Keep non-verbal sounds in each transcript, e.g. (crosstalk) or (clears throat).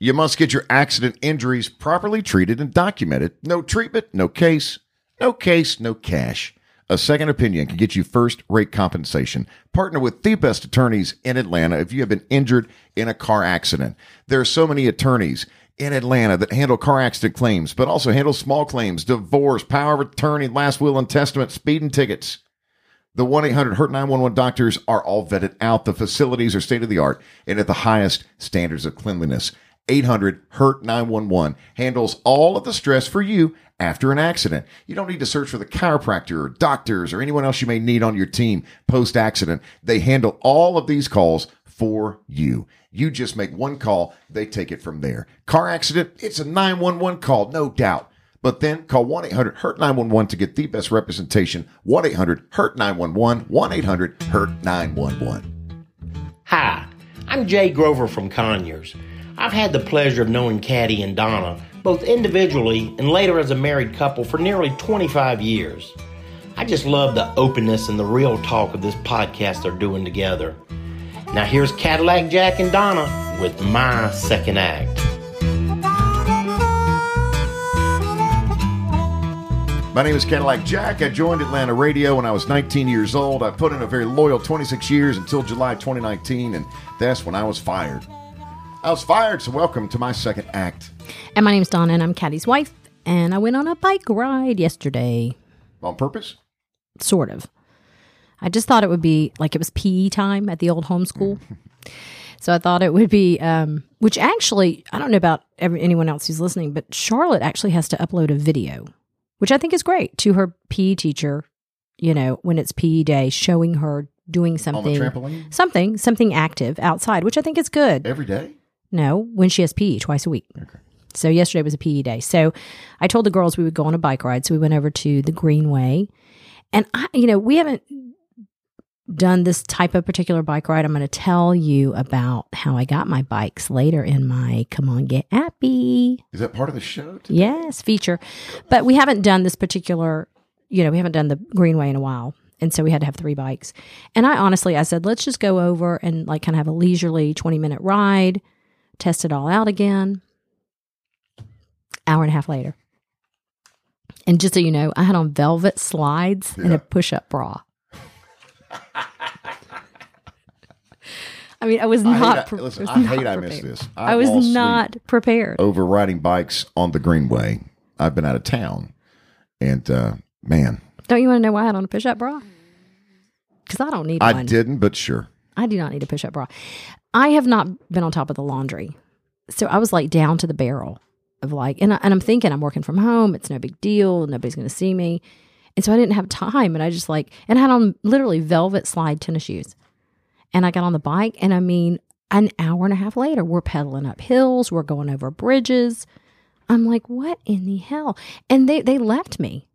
You must get your accident injuries properly treated and documented. No treatment, no case. No case, no cash. A second opinion can get you first rate compensation. Partner with the best attorneys in Atlanta if you have been injured in a car accident. There are so many attorneys in Atlanta that handle car accident claims, but also handle small claims, divorce, power of attorney, last will and testament, speeding tickets. The 1 800 Hurt 911 doctors are all vetted out. The facilities are state of the art and at the highest standards of cleanliness. 800 Hurt 911 handles all of the stress for you after an accident. You don't need to search for the chiropractor or doctors or anyone else you may need on your team post accident. They handle all of these calls for you. You just make one call, they take it from there. Car accident, it's a 911 call, no doubt. But then call 1 800 HURT 911 to get the best representation. 1 800 HURT 911. 1 800 HURT 911. Hi, I'm Jay Grover from Conyers. I've had the pleasure of knowing Caddy and Donna, both individually and later as a married couple, for nearly 25 years. I just love the openness and the real talk of this podcast they're doing together. Now, here's Cadillac Jack and Donna with my second act. My name is Cadillac Jack. I joined Atlanta Radio when I was 19 years old. I put in a very loyal 26 years until July 2019, and that's when I was fired. I was fired, so welcome to my second act. And my name's Donna, and I'm Caddy's wife. And I went on a bike ride yesterday, On purpose? sort of. I just thought it would be like it was PE time at the old homeschool. (laughs) so I thought it would be, um, which actually, I don't know about every, anyone else who's listening, but Charlotte actually has to upload a video, which I think is great to her PE teacher, you know, when it's PE day, showing her doing On the something, trampoline? something, something active outside, which I think is good. Every day? No, when she has PE twice a week. So yesterday was a PE day. So I told the girls we would go on a bike ride. So we went over to the Greenway. And I, you know, we haven't done this type of particular bike ride. I'm going to tell you about how I got my bikes later in my Come On Get Appy. Is that part of the show? today? Yes, feature. But we haven't done this particular, you know, we haven't done the Greenway in a while. And so we had to have three bikes. And I honestly, I said, let's just go over and like kind of have a leisurely 20 minute ride, test it all out again. Hour and a half later. And just so you know, I had on velvet slides and a push up bra. I mean, I was I not. I- pre- listen, was I not hate I missed prepared. this. I was not prepared. over riding bikes on the Greenway. I've been out of town. And uh, man, Don't you want to know why I had on a push up bra? Because I don't need I one. didn't, but sure. I do not need a push up bra. I have not been on top of the laundry. So I was like down to the barrel of like, and, I, and I'm thinking I'm working from home. It's no big deal. Nobody's going to see me. And so I didn't have time. And I just like, and I had on literally velvet slide tennis shoes. And I got on the bike. And I mean, an hour and a half later, we're pedaling up hills. We're going over bridges. I'm like, what in the hell? And they, they left me.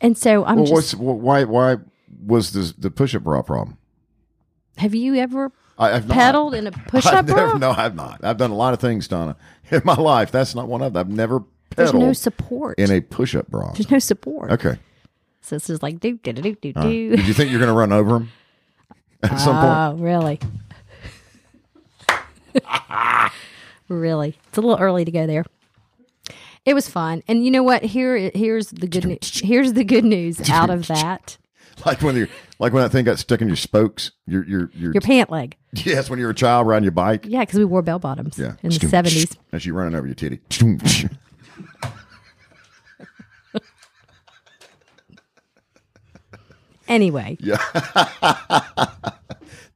And so I'm well, just, why, why was this, the push up bra problem? Have you ever I, I've not. pedaled in a push up bra? no, I've not. I've done a lot of things, Donna, in my life. That's not one of them. I've never There's no support. in a push-up bra. There's no support. Okay. So it's just like do do do do do do. Did you think you're going to run over him at some point? Oh, really? (laughs) really? It's a little early to go there. It was fun, and you know what? Here, here's the good (laughs) news. Here's the good news (laughs) out of that. (laughs) Like when you like when that thing got stuck in your spokes. Your your your, Your pant leg. yes, when you were a child riding your bike. Yeah, because we wore bell bottoms Yeah. in the seventies. As you running over your titty. (laughs) Anyway, yeah.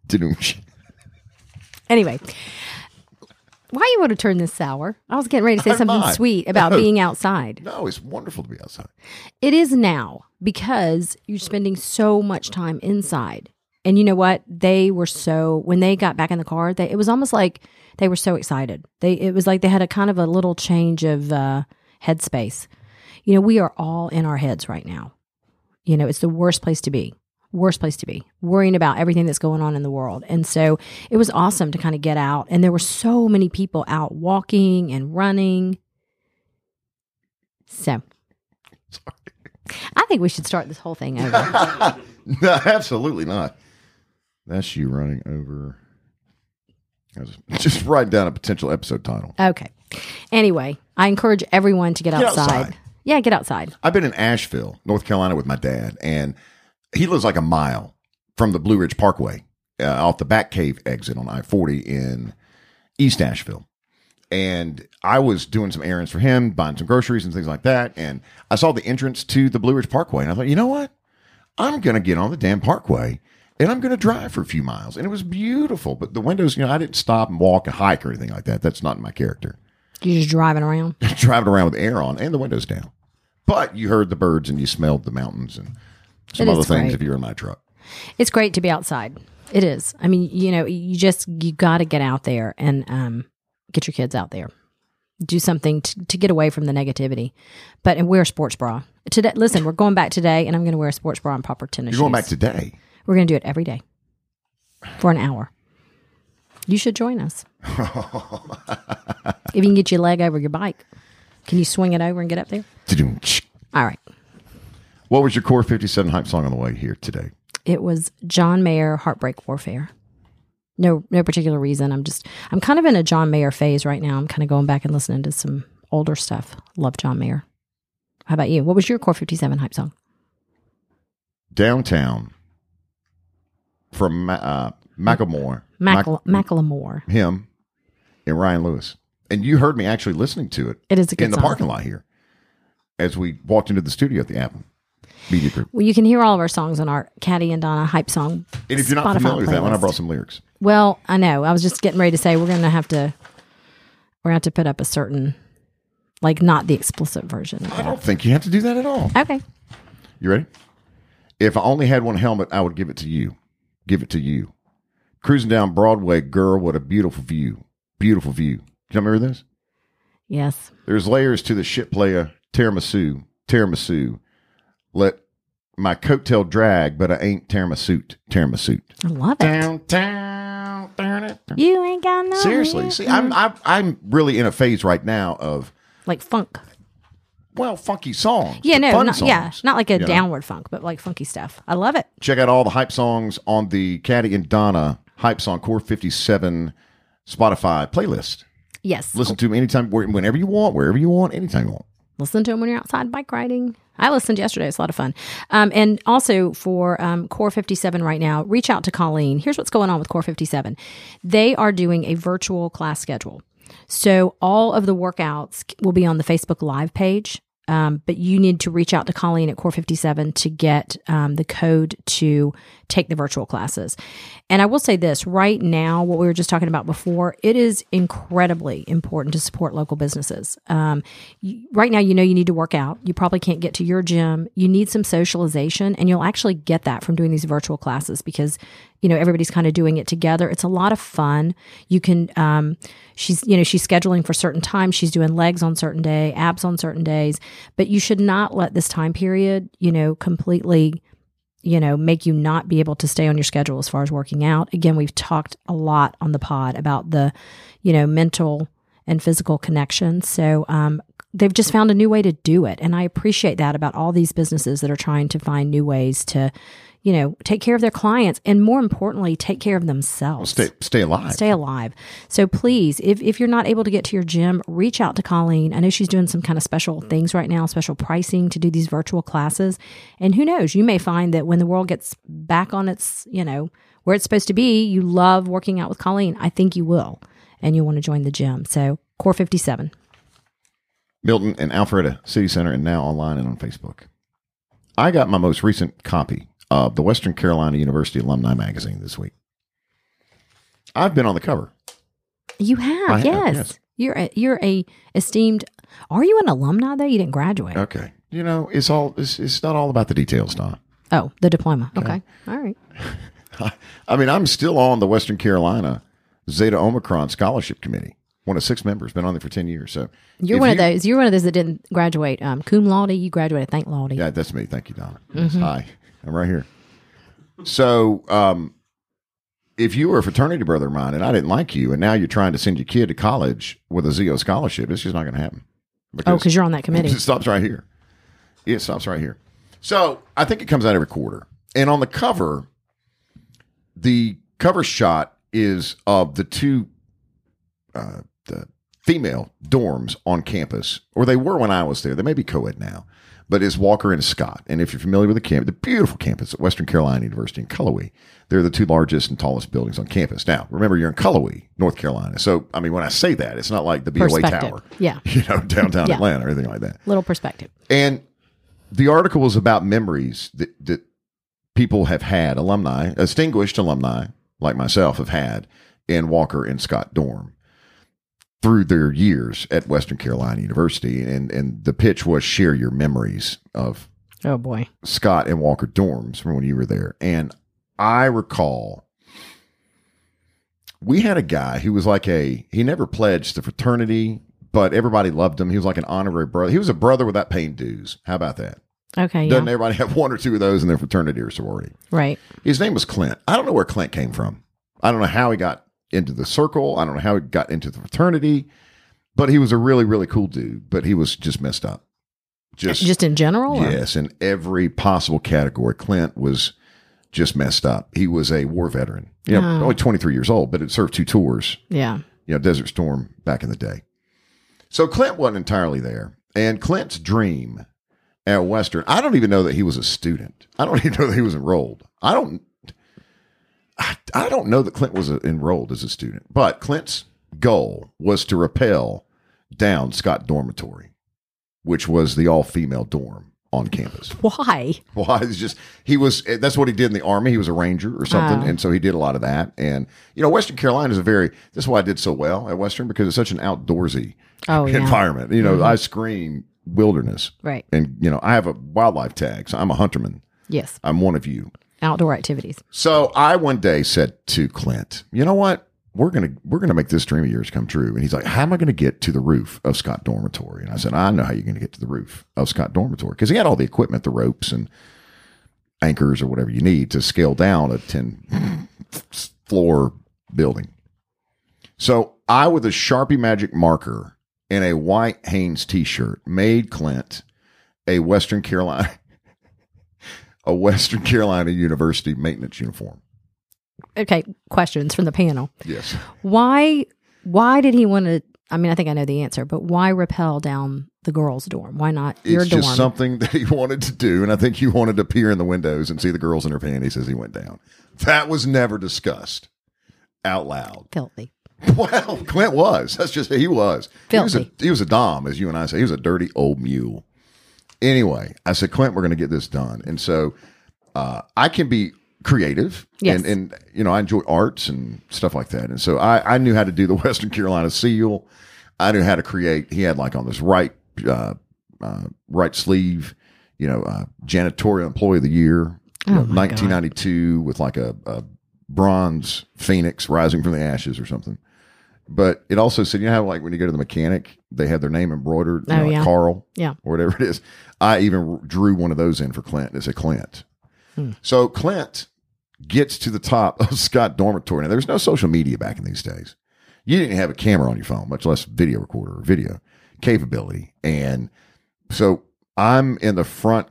(laughs) anyway. Why you want to turn this sour? I was getting ready to say I'm something not. sweet (laughs) about No. being outside. no, it's wonderful to be outside. It is now because you're spending so much time inside. And you know what? They were so when they got back in the car, they it was almost like they were so excited. They it was like they had a kind of a little change of uh headspace. You know, we are all in our heads right now. You know, it's the worst place to be. Worst place to be. Worrying about everything that's going on in the world. And so it was awesome to kind of get out and there were so many people out walking and running. So I think we should start this whole thing over. (laughs) no, absolutely not. That's you running over. (laughs) Just write down a potential episode title. okay. Anyway, I encourage everyone to get, Get outside. outside. Yeah, get outside. I've been in Asheville, North Carolina, with my dad, and he lives like a mile from the Blue Ridge Parkway uh, off the back cave exit on I 40 in East Asheville. And I was doing some errands for him, buying some groceries and things like that. And I saw the entrance to the Blue Ridge Parkway. And I thought, you know what? I'm going to get on the damn parkway and I'm going to drive for a few miles. And it was beautiful. But the windows, you know, I didn't stop and walk and hike or anything like that. That's not in my character. You're just driving around. (laughs) driving around with air on and the windows down. But you heard the birds and you smelled the mountains and some It other things great. if you're in my truck. It's great to be outside. It is. I mean, you know, you just you got to get out there and um, get your kids out there. Do something to, to get away from the negativity, but and wear a sports bra. Today, listen, we're going back today, and I'm going to wear a sports bra and proper tennis You're going shoes. back today. We're going to do it every day for an hour. You should join us. (laughs) if you can get your leg over your bike, can you swing it over and get up there? All right. What was your core 57 hype song on the way here today? It was John Mayer, Heartbreak Warfare. No, no particular reason. I'm just, I'm kind of in a John Mayer phase right now. I'm kind of going back and listening to some older stuff. Love John Mayer. How about you? What was your Core 57 hype song? Downtown from uh, Macklemore. Mackle- Mac- Macklemore. him and Ryan Lewis. And you heard me actually listening to it It is in the song. parking lot here as we walked into the studio at the Apple Media Group. Well, you can hear all of our songs on our Caddy and Donna hype song. And if you're not Spotify familiar with that one, I playlist. brought some lyrics. Well, I know. I was just getting ready to say we're going to have to, we're going to have to put up a certain, like not the explicit version. of I don't think you have to do that at all. Okay. You ready? If I only had one helmet, I would give it to you. Give it to you. Cruising down Broadway, girl, what a beautiful view. Beautiful view. Do you remember this? Yes. There's layers to the shit player, tiramisu, tiramisu. Let my coattail drag, but I ain't tiramisu, suit. I love it. Downtown. darn it. You ain't got no. Seriously, see, I'm, I'm I'm really in a phase right now of like funk. well, funky songs, Yeah, no, fun not, yeah, songs, not like a you know? downward funk, but like funky stuff. I love it. check out all the hype songs on the Caddy and Donna Hype Song Core 57 Spotify playlist. Yes, Listen to them anytime, where- whenever you want, wherever you want, anytime you want. listen to them when you're outside bike riding. I listened yesterday; it's a lot of fun. Um, and also for um, Core 57 right now, reach out to Colleen. Here's what's going on with Core 57. They are doing a virtual class schedule, so all of the workouts will be on the Facebook Live page. Um, but you need to reach out to Colleen at Core 57 to get um, the code to take the virtual classes. And I will say this right now, what we were just talking about before, it is incredibly important to support local businesses. Um, you, right now, you know you need to work out. You probably can't get to your gym. You need some socialization, and you'll actually get that from doing these virtual classes because you know everybody's kind of doing it together. It's a lot of fun. You can, um, she's you know she's scheduling for certain times. She's doing legs on certain day, abs on certain days, but you should not let this time period, you know, completely you know, make you not be able to stay on your schedule as far as working out. Again, we've talked a lot on the pod about the, you know, mental and physical connection. So, um, they've just found a new way to do it. And I appreciate that about all these businesses that are trying to find new ways to, you know, take care of their clients and more importantly, take care of themselves Stay stay alive. stay alive. So please, if, if you're not able to get to your gym, reach out to Colleen. I know she's doing some kind of special things right now, special pricing to do these virtual classes. And who knows, you may find that when the world gets back on its, you know, where it's supposed to be, you love working out with Colleen. I think you will. And you want to join the gym. So Core 57. Milton and Alpharetta City Center, and now online and on Facebook. I got my most recent copy of the Western Carolina University Alumni Magazine this week. I've been on the cover. You have, yes. yes. You're a, you're a esteemed. Are you an alumni though? You didn't graduate. Okay, you know it's all it's, it's not all about the details, Donna. oh, the diploma. Okay. All right. (laughs) I mean, I'm still on the Western Carolina Zeta Omicron Scholarship Committee. One of six members, been on there for ten years. So You're one you- of those. You're one of those that didn't graduate um, cum laude. You graduated thank laude. Yeah, that's me. Thank you, Donna. Yes, Hi, I'm right here. So, um, if you were a fraternity brother of mine and I didn't like you, and now you're trying to send your kid to college with a ZO scholarship, it's just not going to happen. Oh, because you're on that committee. (laughs) It stops right here. It stops right here. So I think it comes out every quarter. And on the cover, the cover shot is of the two, uh, the female dorms on campus, or they were when I was there. They may be co-ed now, but it's Walker and Scott. And if you're familiar with the camp, the beautiful campus at Western Carolina University in Cullowhee, they're the two largest and tallest buildings on campus. Now, remember, you're in Cullowhee, North Carolina. So, I mean, when I say that, it's not like the BOA Tower, Yeah. (laughs) you know, downtown Yeah. Atlanta or anything like that. Little perspective. And the article was about memories that, that people have had, alumni, distinguished alumni like myself have had in Walker and Scott Dorm through their years at Western Carolina University. And, and the pitch was share your memories of Oh boy. Scott and Walker dorms from when you were there. And I recall we had a guy who was like a, he never pledged the fraternity, but everybody loved him. He was like an honorary brother. He was a brother without paying dues. How about that? Okay. Doesn't everybody have one or two of those in their fraternity or sorority? Right. His name was Clint. I don't know where Clint came from. I don't know how he got into the circle. I don't know how he got into the fraternity, but he was a really, really cool dude. But he was just messed up. Just, Just in general. or- yes, in every possible category. Clint was just messed up. He was a war veteran. You know, Oh. only 23 years old, but had served two tours Yeah. you know, Desert Storm back in the day. So Clint wasn't entirely there. And Clint's dream at Western, I don't even know that he was a student. I don't (laughs) even know that he was enrolled. I don't I, I don't know that Clint was uh enrolled as a student. But Clint's goal was to rappel down Scott Dormitory, which was the all-female dorm on campus. (laughs) Why? Well, it's just he was. That's what he did in the army. He was a ranger or something, Oh. and so he did a lot of that. And you know, Western Carolina is a very. That's why I did so well at Western because it's such an outdoorsy Oh yeah. environment. You know, I scream wilderness, Right. and you know, I have a wildlife tag, so I'm a hunterman. Yes. I'm one of you. Outdoor activities. So I one day said to Clint, "You know what? We're gonna we're gonna make this dream of yours come true." And he's like, "How am I gonna get to the roof of Scott Dormitory?" And I said, "I know how you're gonna get to the roof of Scott Dormitory because he had all the equipment, the ropes and anchors or whatever you need to scale down a ten (clears throat) floor building." So I, with a Sharpie Magic marker and a white Hanes T-shirt, made Clint a Western Carolina. A Western Carolina University maintenance uniform. Okay. Questions from the panel. Yes. Why? Why did he want to? I mean, I think I know the answer, but why rappel down the girls' dorm? Why not your It's dorm? just something (laughs) that he wanted to do. And I think he wanted to peer in the windows and see the girls in their panties as he went down. That was never discussed out loud. Filthy. (laughs) Well, Clint was. That's just he was. He was, a, Filthy. he was a dom, as you and I say. He was a dirty old mule. Anyway, I said, Clint, we're going to get this done. And so uh, I can be creative. Yes. And, and, you know, I enjoy arts and stuff like that. And so I, I knew how to do the (laughs) Western Carolina seal. I knew how to create. He had like on this right, uh, uh, right sleeve, you know, uh, janitorial employee of the year, you know, Oh, my God. 1992 with like a, a bronze phoenix rising from the ashes or something. But it also said, you know how like when you go to the mechanic, they have their name embroidered, you Oh, know, like yeah. Carl, Yeah. or whatever it is. I even drew one of those in for Clint. It's a Clint. Hmm. So Clint gets to the top of (laughs) Scott Dormitory. Now, there's no social media back in these days. You didn't have a camera on your phone, much less video recorder or video capability. And so I'm in the front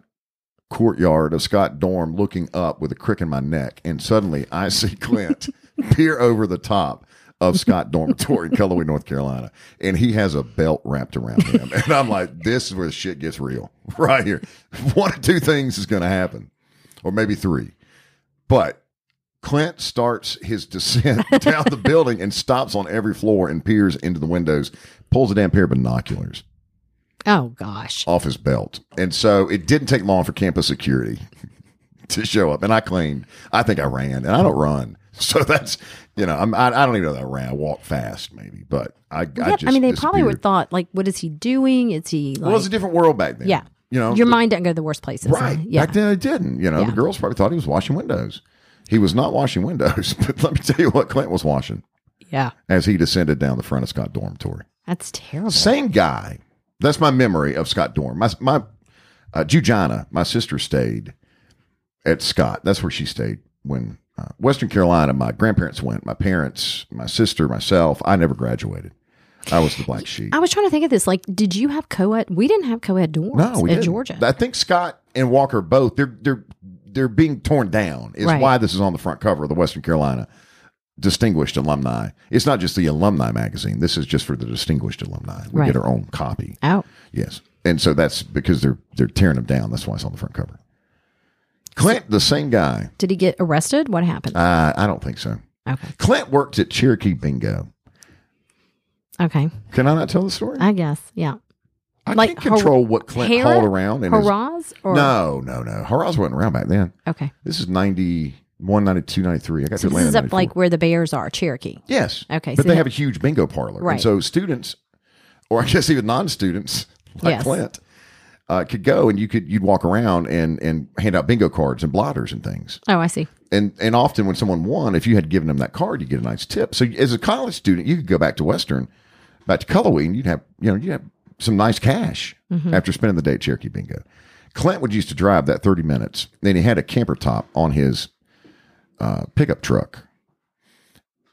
courtyard of Scott Dorm looking up with a crick in my neck. And suddenly I see (laughs) Clint peer over the top of Scott Dormitory in Cullowhee, North Carolina. And he has a belt wrapped around him. (laughs) And I'm like, this is where the shit gets real (laughs) right here. One of two things is going to happen, or maybe three. But Clint starts his descent (laughs) down the building and stops on every floor and peers into the windows, pulls a damn pair of binoculars Oh gosh. off his belt. And so it didn't take long for campus security to show up. And I claimed, I think I ran, and I don't run. (laughs) So that's, you know, I'm, I, I don't even know that I ran. I walked fast, maybe, but I, I Yeah, just. I mean, they probably would thought like, what is he doing? Is he like? Well, it was a different world back then. yeah. You know, Your the- mind doesn't go to the worst places. Right. Yeah. Back then it didn't. You know, Yeah. the girls probably thought he was washing windows. He was not washing windows, (laughs) but let me tell you what Clint was washing yeah. as he descended down the front of Scott Dormitory. That's terrible. Same guy. That's my memory of Scott Dorm. My my uh, Jujana, my sister stayed at Scott. That's where she stayed when uh, Western Carolina. My grandparents went. My parents, my sister, myself. I never graduated. I was the black sheep. I was trying to think of this. Like, did you have co-ed? We didn't have co-ed dorms No, we at didn't. Georgia. I think Scott and Walker both they're they're they're being torn down. Is Right. why this is on the front cover of the Western Carolina distinguished alumni. It's not just the alumni magazine. This is just for the distinguished alumni. We Right. get our own copy. Oh, Yes, and so that's because they're they're tearing them down. That's why it's on the front cover. Clint, the same guy. did he get arrested? What happened? Uh, I don't think so. okay. Clint worked at Cherokee Bingo. Okay. Can I not tell the story? I guess. Yeah. I like can't control what Clint Hara- hauled around. In his, Harrah's or no, no, no. Harrah's wasn't around back then. Okay. This is 91, 92, 93. I got So to this Atlanta. is in up like where the Bears are, Cherokee. Yes. Okay, But so they that- have a huge bingo parlor. Right. And so students, or I guess even non students like Yes. Clint, uh, could go and you could you'd walk around and and hand out bingo cards and blotters and things. Oh, I see. And and often when someone won, if you had given them that card, you get a nice tip. So as a college student, you could go back to Western, back to Cullowhee, you'd have you know you have some nice cash after spending the day at Cherokee Bingo. Clint would used to drive that thirty minutes. Then he had a camper top on his uh, pickup truck,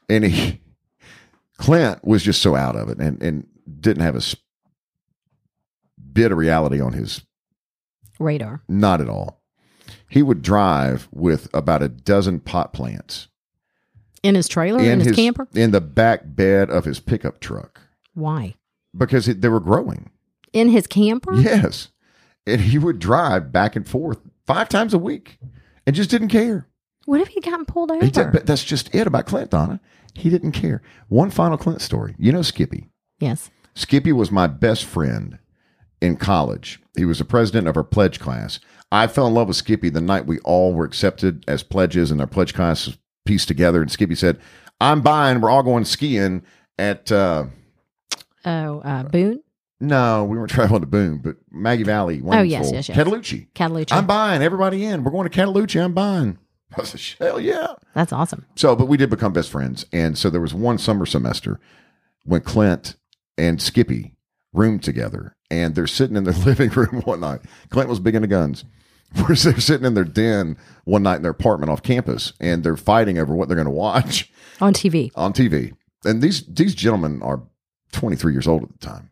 and he (laughs) Clint was just so out of it and and didn't have a bit of reality on his Radar. not at all. He would drive with about a dozen pot plants In his trailer, in, his, camper? in the back bed of his pickup truck Why? because it, they were growing. In his camper? Yes, and he would drive back and forth five times a week and just didn't care. What if he gotten pulled over? He did, but that's just it about Clint Donna. He didn't care. One final Clint story. You know Skippy. yes. Skippy was my best friend in college. He was the president of our pledge class. I fell in love with Skippy the night we all were accepted as pledges and our pledge class was pieced together. And Skippy said, I'm buying, we're all going skiing at, uh, Oh, uh, Boone? no, we weren't traveling to Boone, but Maggie Valley. Oh, yes, yes, yes. Cataloochee. Cataloochee. I'm buying everybody in. We're going to Cataloochee. I'm buying. (laughs) I said, hell yeah. That's awesome. So, but we did become best friends. And so there was one summer semester when Clint and Skippy roomed together and they're sitting in their (laughs) living room one night. Clint was big into guns. (laughs) They're sitting in their den one night in their apartment off campus and they're fighting over what they're going to watch (laughs) On TV. on TV. And these, these gentlemen are 23 years old at the time.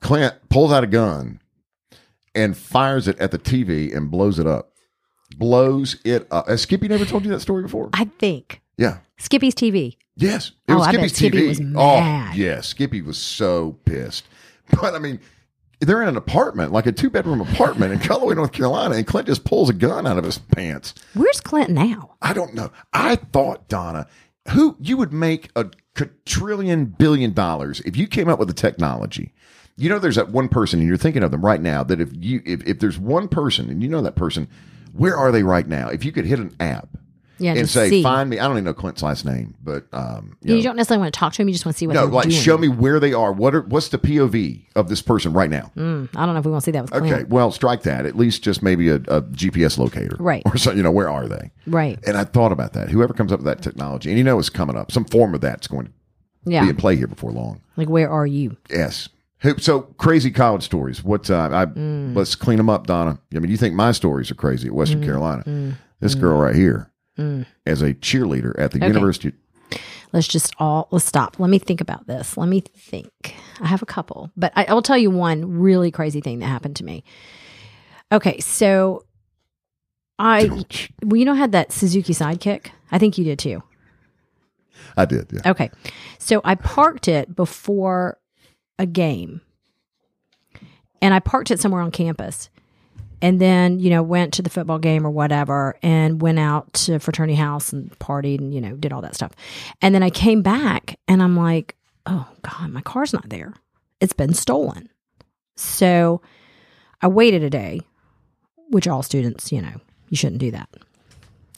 Clint pulls out a gun and fires it at the TV and blows it up. Blows it up. Has Skippy never told you that story before? I think. Yeah. Skippy's TV. Yes. It Oh, was I Skippy's Skippy TV. was Oh, yeah. Skippy was so pissed. (laughs) But I mean, they're in an apartment, like a two bedroom apartment in Cullowhee, North Carolina, and Clint just pulls a gun out of his pants. Where's Clint now? I don't know. I thought, Donna, who you would make a quadrillion billion dollars if you came up with the technology. You know, there's that one person, and you're thinking of them right now. That if you, if, if there's one person, and you know that person, where are they right now? If you could hit an app Yeah, and say, see. "Find me," I don't even know Clint's last name, but um, you You, know, don't necessarily want to talk to him. You just want to see what no, like doing. show me where they are. What are what's the POV of this person right now? Mm, I don't know if we want to see that with Clint. Okay, well, strike that. At least just maybe a, a GPS locator, Right. Or so you know, where are they? Right. And I thought about that. Whoever comes up with that technology, and you know, it's coming up. Some form of that's going to Yeah. be in play here before long. Like, where are you? Yes. Who- So crazy college stories. What? Uh, I Mm. let's clean them up, Donna. I mean, you think my stories are crazy at Mm. Western Carolina? This girl right here, Mm. as a cheerleader at the University. Let's just all let's stop. Let me think about this. Let me think. I have a couple, but I, I will tell you one really crazy thing that happened to me. Okay, so I, well, you know, I had that Suzuki Sidekick. I think you did too. I did. Yeah. Okay, so I parked it before a game, and I parked it somewhere on campus, and then you know went to the football game or whatever, and went out to fraternity house and partied and you know did all that stuff, and then I came back and I'm like, oh god, my car's not there. It's been stolen. So I waited a day, which all students, you know, you shouldn't do that.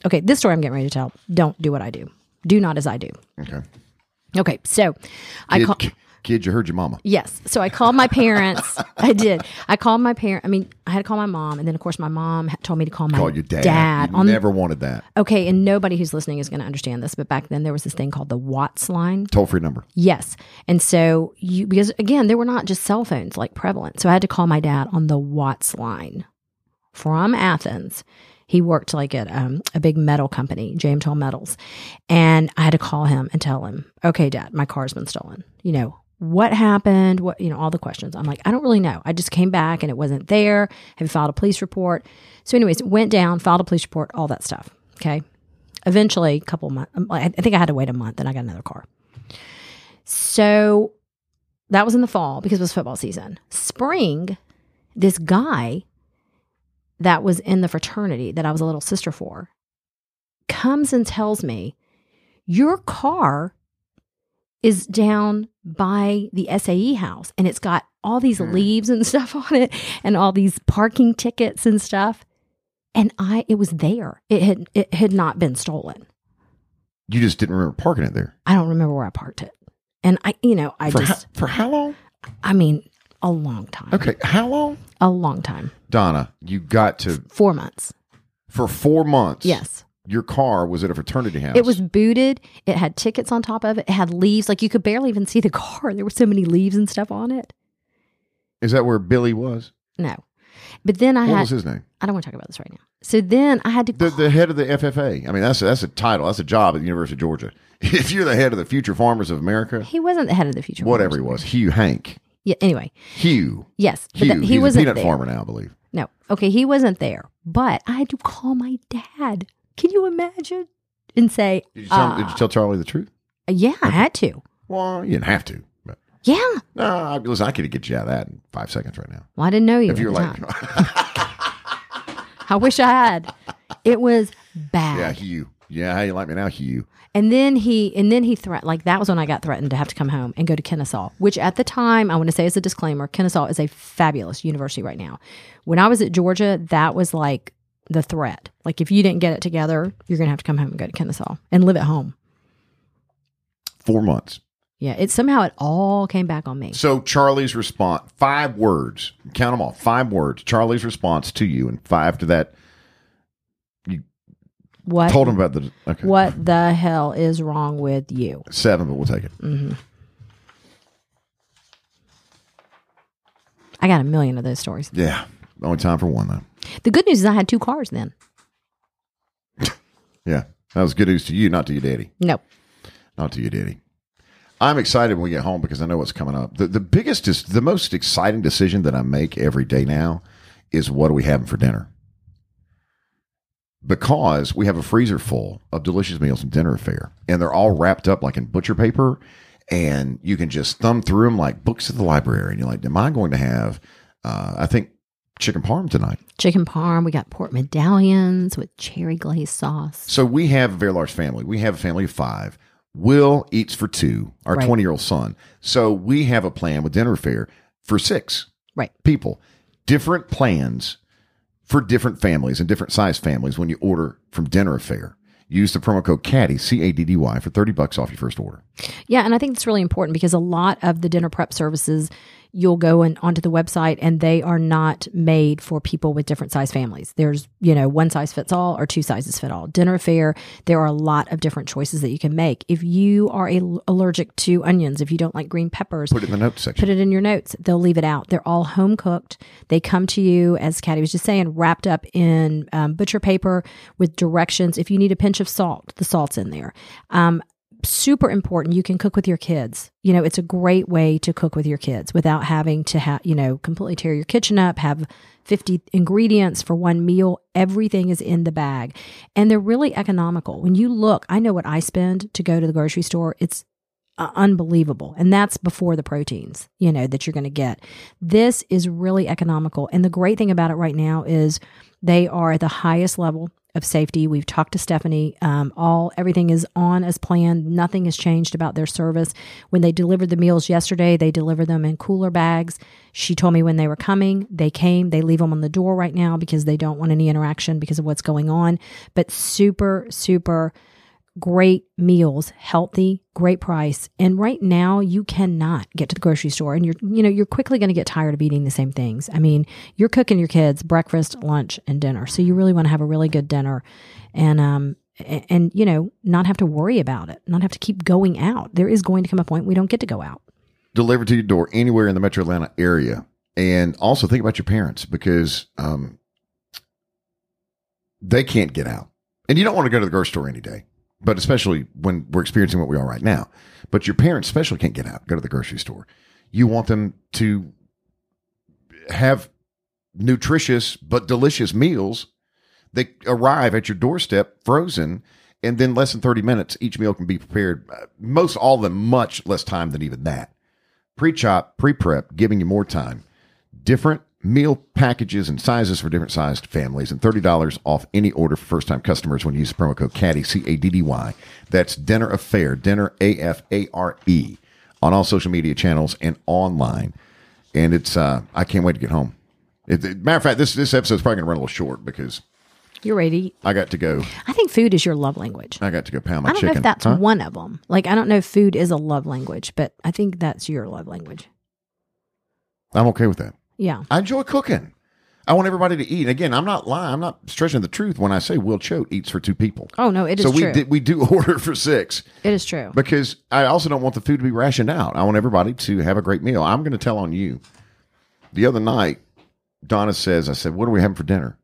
Okay, this story I'm getting ready to tell. Don't do what I do. Do not as I do. Okay. Okay, so I call. Kid, you heard your mama. Yes. So I called my parents. (laughs) I did. I called my parent. I mean, I had to call my mom, and then of course my mom told me to call my Call your dad. you on never wanted that. okay, and nobody who's listening is going to understand this, but back then there was this thing called the WATS line. Toll free number. Yes. And so you because again, there were not just cell phones like prevalent. So I had to call my dad on the WATS line from Athens. He worked like at um, a big metal company, James Hall Metals. And I had to call him and tell him, okay, dad, my car's been stolen. You know, what happened? What, you know, all the questions. I'm like, I don't really know. I just came back and it wasn't there. Have you filed a police report? So, anyways, went down, filed a police report, all that stuff. Okay. Eventually, a couple months. I think I had to wait a month, and I got another car. So that was in the fall because it was football season. Spring, this guy that was in the fraternity that I was a little sister for comes and tells me, Your car is down by the SAE house and it's got all these Hmm. leaves and (laughs) stuff on it and all these parking tickets and stuff. And I it was there. It had it had not been stolen. You just didn't remember parking it there. I don't remember where I parked it. And I you know, I for, just how, for how long? I mean, a long time. Okay, how long? A long time. Donna, you got to Four months. for four months. Yes. Your car was at a fraternity house. It was booted. It had tickets on top of it. It had leaves. Like you could barely even see the car. There were so many leaves and stuff on it. Is that where Billy was? No. But then I What had was his name? I don't want to talk about this right now. So then I had to The, the head of the FFA. I mean, that's a, that's a title. That's a job at the University of Georgia. (laughs) If you're the head of the Future Farmers of America, he wasn't the head of the future. Farmers. Whatever he was, Hugh Hank, Yeah, anyway. Hugh, Yes. But Hugh. that- he wasn't a peanut there. farmer now, I believe. No. Okay, he wasn't there. But I had to call my dad. Can you imagine? And say, Did you tell, uh, did you tell Charlie the truth? yeah, I had to. Well, you didn't have to. But Yeah. no, I, listen, I could get you out of that in five seconds right now. Well, I didn't know you. If at you're the like, time. I wish I had. It was bad. yeah, Hugh. Yeah, how you like me now, Hugh? And then he and then he threat like that was when I got threatened to have to come home and go to Kennesaw, which at the time I want to say as a disclaimer, Kennesaw is a fabulous university right now. When I was at Georgia, that was like the threat. Like if you didn't get it together, you're gonna have to come home and go to Kennesaw and live at home. Four months. Yeah, it somehow it all came back on me. So Charlie's response, five words, count them all, five words. Charlie's response to you, and five to that. You what Told him about the okay. what the hell is wrong with you? Seven, but we'll take it. Mm-hmm. I got a million of those stories. Yeah, only time for one though. The good news is I had two cars then. Yeah, that was good news to you, not to your daddy, No. not to your daddy. I'm excited when we get home because I know what's coming up. The the biggest is the most exciting decision that I make every day now is what are we having for dinner? Because we have a freezer full of delicious meals and Dinner A'Fare, and they're all wrapped up like in butcher paper, and you can just thumb through them like books at the library. And you're like, "Am I going to have?" Uh, I think chicken parm tonight. Chicken parm, we got pork medallions with cherry glazed sauce. So we have a very large family. We have a family of five. Will eats for two, our Right. 20 year old son. So we have a plan with dinner fare for six Right. people. Different plans for different families and different size families when you order from Dinner A'Fare. Use the promo code CADDY, C A D D Y, for 30 bucks off your first order. Yeah, and I think it's really important because a lot of the dinner prep services, you'll go and onto the website and they are not made for people with different size families. There's, you know, one size fits all or two sizes fit all. Dinner fare, there are a lot of different choices that you can make. If you are a, allergic to onions, if you don't like green peppers, Put it in the notes section. put it in your notes. They'll leave it out. They're all home cooked. They come to you, as Caddy was just saying, wrapped up in um, butcher paper with directions. If you need a pinch of salt, the salt's in there. Um, super important. You can cook with your kids. You know, it's a great way to cook with your kids without having to have, you know, completely tear your kitchen up, have 50 ingredients for one meal. Everything is in the bag. And they're really economical. When you look, I know what I spend to go to the grocery store. It's uh, unbelievable. And that's before the proteins, you know, that you're going to get. This is really economical. And the great thing about it right now is they are at the highest level of safety. We've talked to Stephanie. Um, all everything is on as planned. Nothing has changed about their service. When they delivered the meals yesterday, they delivered them in cooler bags. She told me when they were coming, they came. They leave them on the door right now because they don't want any interaction because of what's going on. But super, super great meals, healthy, great price. And right now you cannot get to the grocery store and you're you know, you're quickly going to get tired of eating the same things. I mean, you're cooking your kids breakfast, lunch, and dinner. So you really want to have a really good dinner and um and, and you know, not have to worry about it, not have to keep going out. There is going to come a point we don't get to go out. delivered to your door anywhere in the metro Atlanta area. And also think about your parents because um, they can't get out. And you don't want to go to the grocery store any day, but especially when we're experiencing what we are right now. But your parents especially can't get out, go to the grocery store. You want them to have nutritious but delicious meals that arrive at your doorstep frozen and then less than 30 minutes, each meal can be prepared. uh, Most all of them, much less time than even that. Pre chop, pre prep, giving you more time. Different meal packages and sizes for different sized families, and $30 off any order for first time customers when you use the promo code CADDY, C A D D Y. That's Dinner A'Fare, Dinner A F A R E, on all social media channels and online. And it's, uh, I can't wait to get home. It, it- matter of fact, this, this episode's probably going to run a little short because You're ready. I got to go, I think food is your love language. I got to go pound my chicken. I don't chicken. know if that's Huh? one of them. Like, I don't know if food is a love language, but I think that's your love language. I'm okay with that. Yeah. I enjoy cooking. I want everybody to eat. And again, I'm not lying. I'm not stretching the truth when I say Will Choate eats for two people. Oh no, it is so we true. did, we do (laughs) order for six it is true. because I also don't want the food to be rationed out. I want everybody to have a great meal. I'm going to tell on you. The other night, Donna says, "I said, what are we having for dinner?"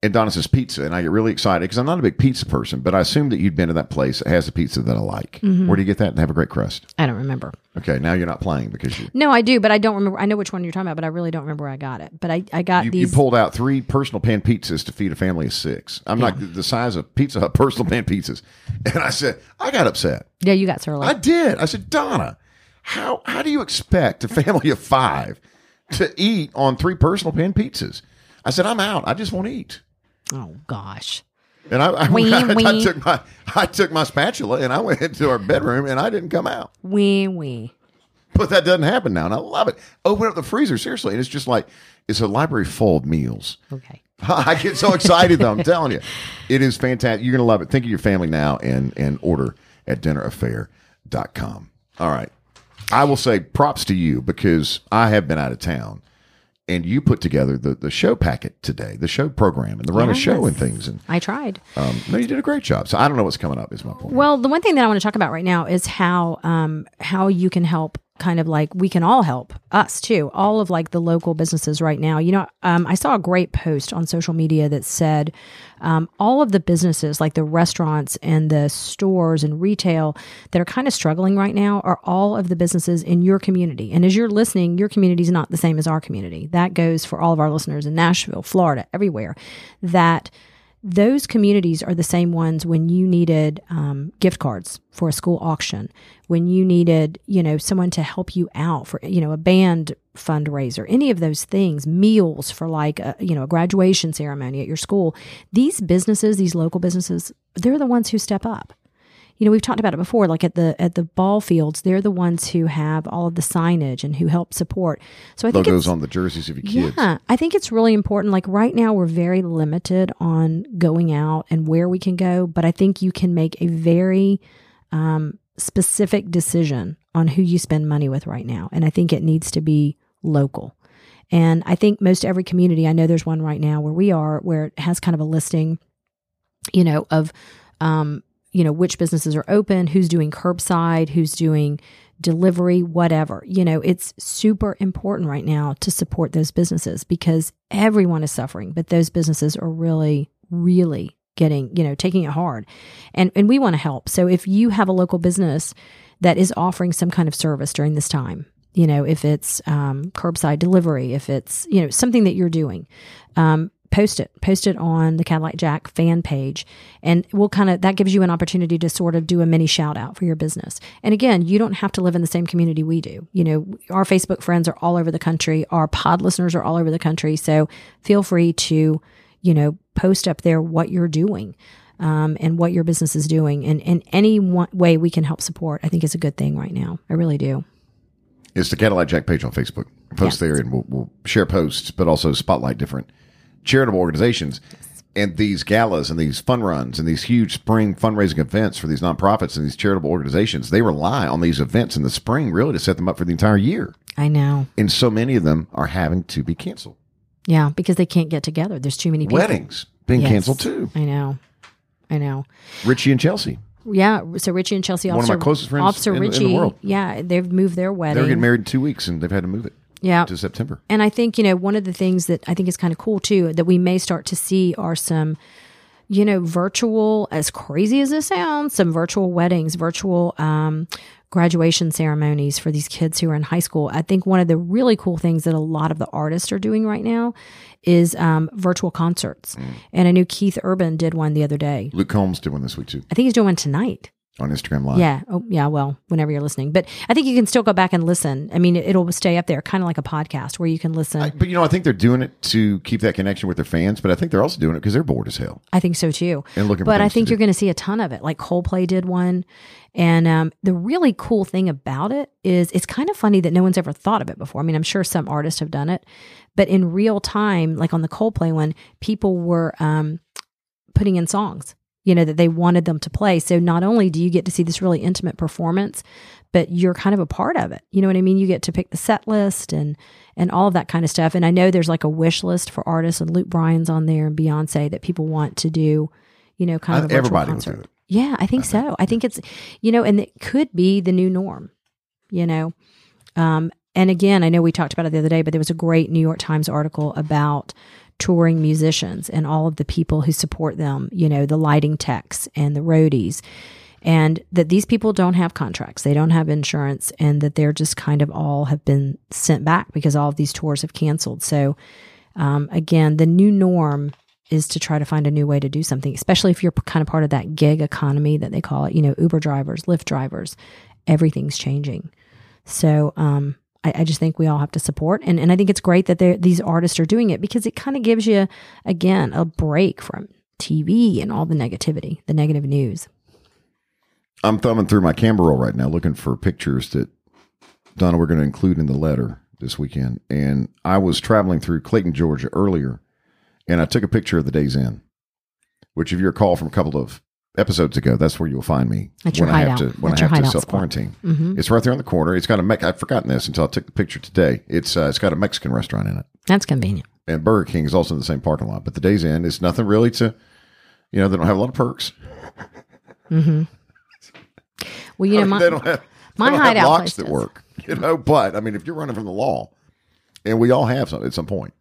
And Donna says pizza, and I get really excited because I'm not a big pizza person, but I assume that you'd been to that place that has a pizza that I like. Mm-hmm. Where do you get that and have a great crust? I don't remember. Okay, now you're not playing because you No, I do, but I don't remember. I know which one you're talking about, but I really don't remember where I got it. But I, I got you, you pulled out three personal pan pizzas to feed a family of six. I'm like the size of Pizza Hut personal pan pizzas, (laughs) and I said I got upset. yeah, you got surly. I did. I said, Donna, how how do you expect a family of five to eat on three personal pan pizzas? I said I'm out. I just won't eat. Oh gosh. And I, I, Wee, (laughs) I, I took my I took my spatula and I went (laughs) into our bedroom and I didn't come out. Wee wee. But that doesn't happen now, and I love it. Open up the freezer seriously, and it's just like it's a library full of meals. Okay. (laughs) I get so excited though. I'm telling you, it is fantastic. You're gonna love it. Think of your family now and and order at dinneraffair.com. All right. I will say props to you because I have been out of town and you put together the, the show packet today, the show program and the run a show and things. And I tried. um, no, you did a great job. So I don't know what's coming up is my point. Well, the one thing that I want to talk about right now is how um how you can help kind of like we can all help us too. All of like the local businesses right now. You know, um I saw a great post on social media that said um all of the businesses like the restaurants and the stores and retail that are kind of struggling right now are all of the businesses in your community. And as you're listening, your community is not the same as our community. That goes for all of our listeners in Nashville, Florida, everywhere. That those communities are the same ones when you needed um, gift cards for a school auction, when you needed, you know, someone to help you out for, you know, a band fundraiser, any of those things, meals for like, a, you know, a graduation ceremony at your school. These businesses, these local businesses, they're the ones who step up you know we've talked about it before like at the at the ball fields they're the ones who have all of the signage and who help support. So i think Logos on the jerseys of your kids. yeah i think it's really important. Like right now we're very limited on going out and where we can go but i think you can make a very um, specific decision on who you spend money with right now and i think it needs to be local. And i think most every community i know there's one right now where we are where it has kind of a listing you know of um, you know which businesses are open who's doing curbside who's doing delivery whatever. You know it's super important right now to support those businesses because everyone is suffering but those businesses are really really getting you know taking it hard. And and we want to help. So if you have a local business that is offering some kind of service during this time you know if it's um, curbside delivery if it's you know something that you're doing um, post it post it on the cadillac jack fan page. And we'll kind of that gives you an opportunity to sort of do a mini shout out for your business. And again you don't have to live in the same community we do. You know our facebook friends are all over the country. Our pod listeners are all over the country. So feel free to you know post up there what you're doing um, and what your business is doing. And in any one way we can help support i think is a good thing right now. I really do. It's the Cadillac Jack page on Facebook. Post there and we'll, we'll share posts, but also spotlight different charitable organizations. And these galas and these fun runs and these huge spring fundraising events for these nonprofits and these charitable organizations, they rely on these events in the spring really to set them up for the entire year. i know And so many of them are having to be canceled. yeah because they can't get together there's too many people Weddings being Yes. canceled too. i know i know Richie and Chelsea. Yeah, so Richie and Chelsea, One of my closest friends Officer in in Richie, world. yeah, they've moved their wedding. They wedding. were getting married in two weeks and they've had to move it yeah, to September. and I think you know one of the things that I think is kind of cool too that we may start to see are some, you know, virtual as crazy as this sounds, some virtual weddings, virtual um, graduation ceremonies for these kids who are in high school. I think one of the really cool things that a lot of the artists are doing right now is um, virtual concerts. Mm. And I knew Keith Urban did one the other day. Luke Combs did one this week too I think he's doing one tonight. On Instagram Live. Yeah. Oh, yeah. Well, whenever you're listening, but I think you can still go back and listen. I mean, it, it'll stay up there, kind of like a podcast where you can listen. I- but you know, I think they're doing it to keep that connection with their fans, but I think they're also doing it because they're bored as hell I think so too. and looking. But I think you're going to see a ton of it. Like Coldplay did one, and um, the really cool thing about it is it's kind of funny that no one's ever thought of it before. I mean, I'm sure some artists have done it, but in real time, like on the Coldplay one, people were um, putting in songs. You know that they wanted them to play. So not only do you get to see this really intimate performance, but you're kind of a part of it. You know what I mean? You get to pick the set list and and all of that kind of stuff. And I know there's like a wish list for artists, and Luke Bryan's on there and Beyonce that people want to do. You know, kind I- of everybody concert. Yeah, I think so. I think it's, you know, and it could be the new norm, you know. Um, and again, I know we talked about it the other day, but there was a great New York Times article about touring musicians and all of the people who support them, you know, the lighting techs and the roadies, and that these people don't have contracts, they don't have insurance, and that they're just kind of all have been sent back because all of these tours have canceled. So, um, again, the new norm is to try to find a new way to do something, especially if you're kind of part of that gig economy that they call it, you know, Uber drivers, Lyft drivers, everything's changing. So um, I, I just think we all have to support. And, and I think it's great that these artists are doing it because it kind of gives you, again, a break from TV and all the negativity, the negative news. I'm thumbing through my camera roll right now, looking for pictures that Donna we're going to include in the letter this weekend. And I was traveling through Clayton, Georgia earlier, and I took a picture of the Days Inn, which, if you recall from a couple of episodes ago, that's where you'll find me your when I have to when That's I have to self quarantine. hmm It's right there on the corner. It's got a Mex. I'd forgotten this until I took the picture today. It's uh, it's got a Mexican restaurant in it, That's convenient. and Burger King is also in the same parking lot. But the Days Inn is nothing really to, you know, they don't have a lot of perks. hmm Well, you know, my, they don't have my they don't have hideout locks that does. work. You know, but I mean, if you're running from the law, and we all have some at some point,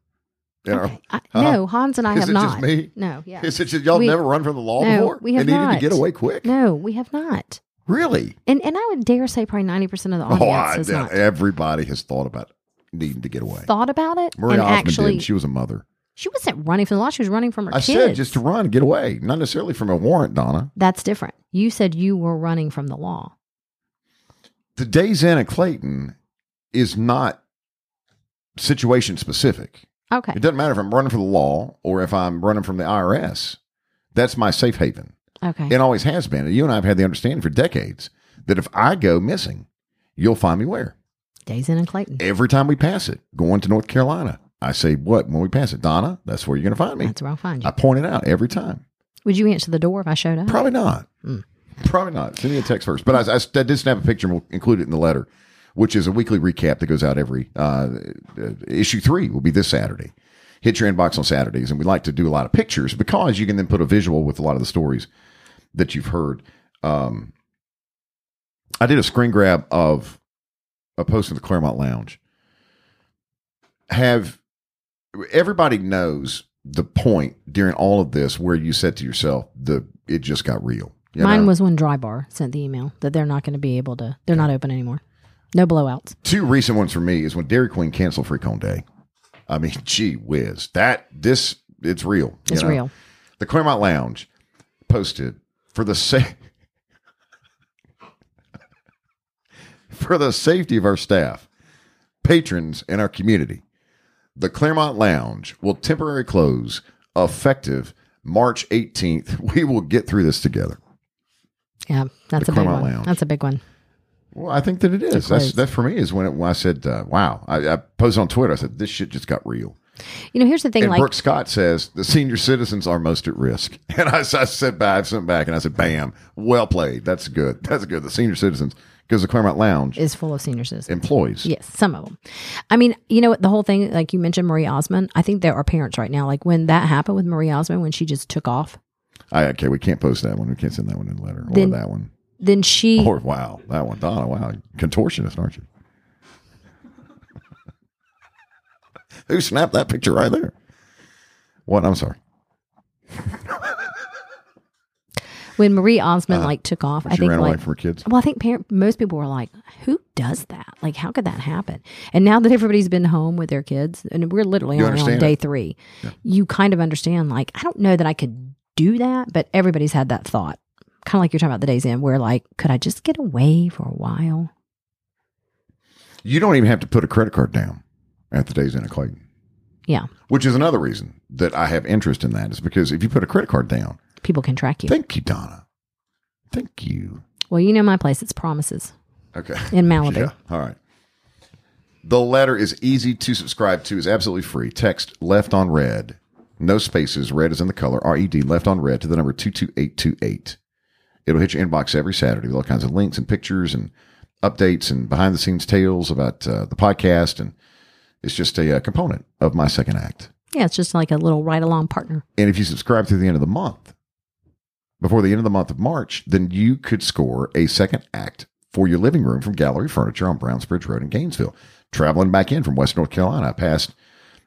you know, Okay. I, Huh? no, Hans and I is have it not. just me? No, yeah. Is it just y'all We- never run from the law No, before we have and needed to get away quick? No, we have not. Really? And and I would dare say probably ninety percent of the audience Oh, I, yeah, not everybody has thought about needing to get away. thought about it. Maria and Osmond actually, did. She was a mother. she wasn't running from the law. She was running from her I kids. said just to run, get away, not necessarily from a warrant, Donna. That's different. You said you were running from the law. The Days at Clayton is not situation specific. Okay. It doesn't matter if I'm running for the law or if I'm running from the IRS. That's my safe haven. Okay. It always has been. And you and I have had the understanding for decades that if I go missing, you'll find me where? Days Inn and Clayton. Every time we pass it, going to North Carolina, I say, what? When we pass it, Donna, that's where you're going to find me. That's where I'll find you. I point it out every time. Would you answer the door if I showed up? Probably not. Mm. Probably not. Send me a text first. But I, I, I did snap a picture and we'll include it in the letter, which is a weekly recap that goes out every uh, uh, issue three will be this Saturday. Hit your inbox on Saturdays. And we like to do a lot of pictures because you can then put a visual with a lot of the stories that you've heard. Um, I did a screen grab of a post in the Clermont Lounge. Have everybody knows the point during all of this where you said to yourself, the it just got real. You Mine know? was when Drybar sent the email that they're not going to be able to. They're not open anymore. No blowouts. two recent ones for me is when Dairy Queen canceled Free Cone Day. I mean, (laughs) gee whiz, that this it's real. you It's know? real. The Clermont Lounge posted for the sa- (laughs) for the safety of our staff, patrons, and our community. The Clermont Lounge will temporarily close effective March 18th. (laughs) We will get through this together. Yeah, that's The a big one. Lounge. That's a big one. Well, I think that it is. That's that for me is when, it, when I said, uh, "Wow!" I, I posted on Twitter. I said, "This shit just got real." You know, here's the thing. And like, Brooke Scott says the senior citizens are most at risk. (laughs) And I, I said back, I sent back, and I said, "Bam, well played. That's good. That's good." The senior citizens, because the Clermont Lounge is full of senior citizens. employs. Yes, some of them. I mean, you know what? The whole thing, like you mentioned, Marie Osmond. I think there are parents right now. Like when that happened with Marie Osmond, when she just took off, I, okay, we can't post that one. We can't send that one in the letter, or Then- that one, then she or wow, that one. Donna, wow, contortionist, aren't you? (laughs) Who snapped that picture right there? What? I'm sorry. when Marie Osmond uh-huh. like took off, I think ran away like from her kids. well, I think parent, most people were like, "Who does that? Like, how could that happen?" And now that everybody's been home with their kids, and we're literally only on day it. three, you kind of understand. Like, I don't know that I could do that, but everybody's had that thought, kind of like you're talking about the Days Inn, where like, could I just get away for a while? You don't even have to put a credit card down at the Days Inn at Clayton, Yeah, which is another reason that I have interest in that. Is because if you put a credit card down, people can track you. thank you, Donna. Thank you. well, you know my place; it's Promises Okay. in Malibu. (laughs) Yeah. All right. The letter is easy to subscribe to, is absolutely free. Text left on red, no spaces, red is in the color, R E D, left on red to the number 22828. It'll hit your inbox every Saturday with all kinds of links and pictures and updates and behind the scenes tales about uh, the podcast. And it's just a uh, component of my second act. Yeah, it's just like a little ride along partner. And if you subscribe through the end of the month, before the end of the month of March, then you could score a second act for your living room from Gallery Furniture on Browns Bridge Road in Gainesville. Traveling back in from West North Carolina, past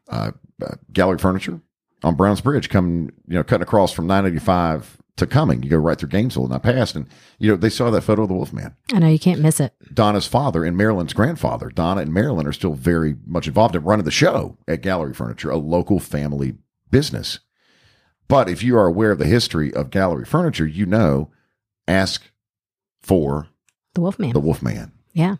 uh, uh, Gallery Furniture on Browns Bridge, coming, you know, cutting across from 985 to coming. You go right through Gainesville, and I passed, and you know they saw that photo of the Wolfman. I know you can't miss it. Donna's father and Marilyn's grandfather. Donna and Marilyn are still very much involved in running the show at Gallery Furniture, a local family business. But if you are aware of the history of Gallery Furniture, you know, ask for The Wolfman. the Wolfman. Yeah.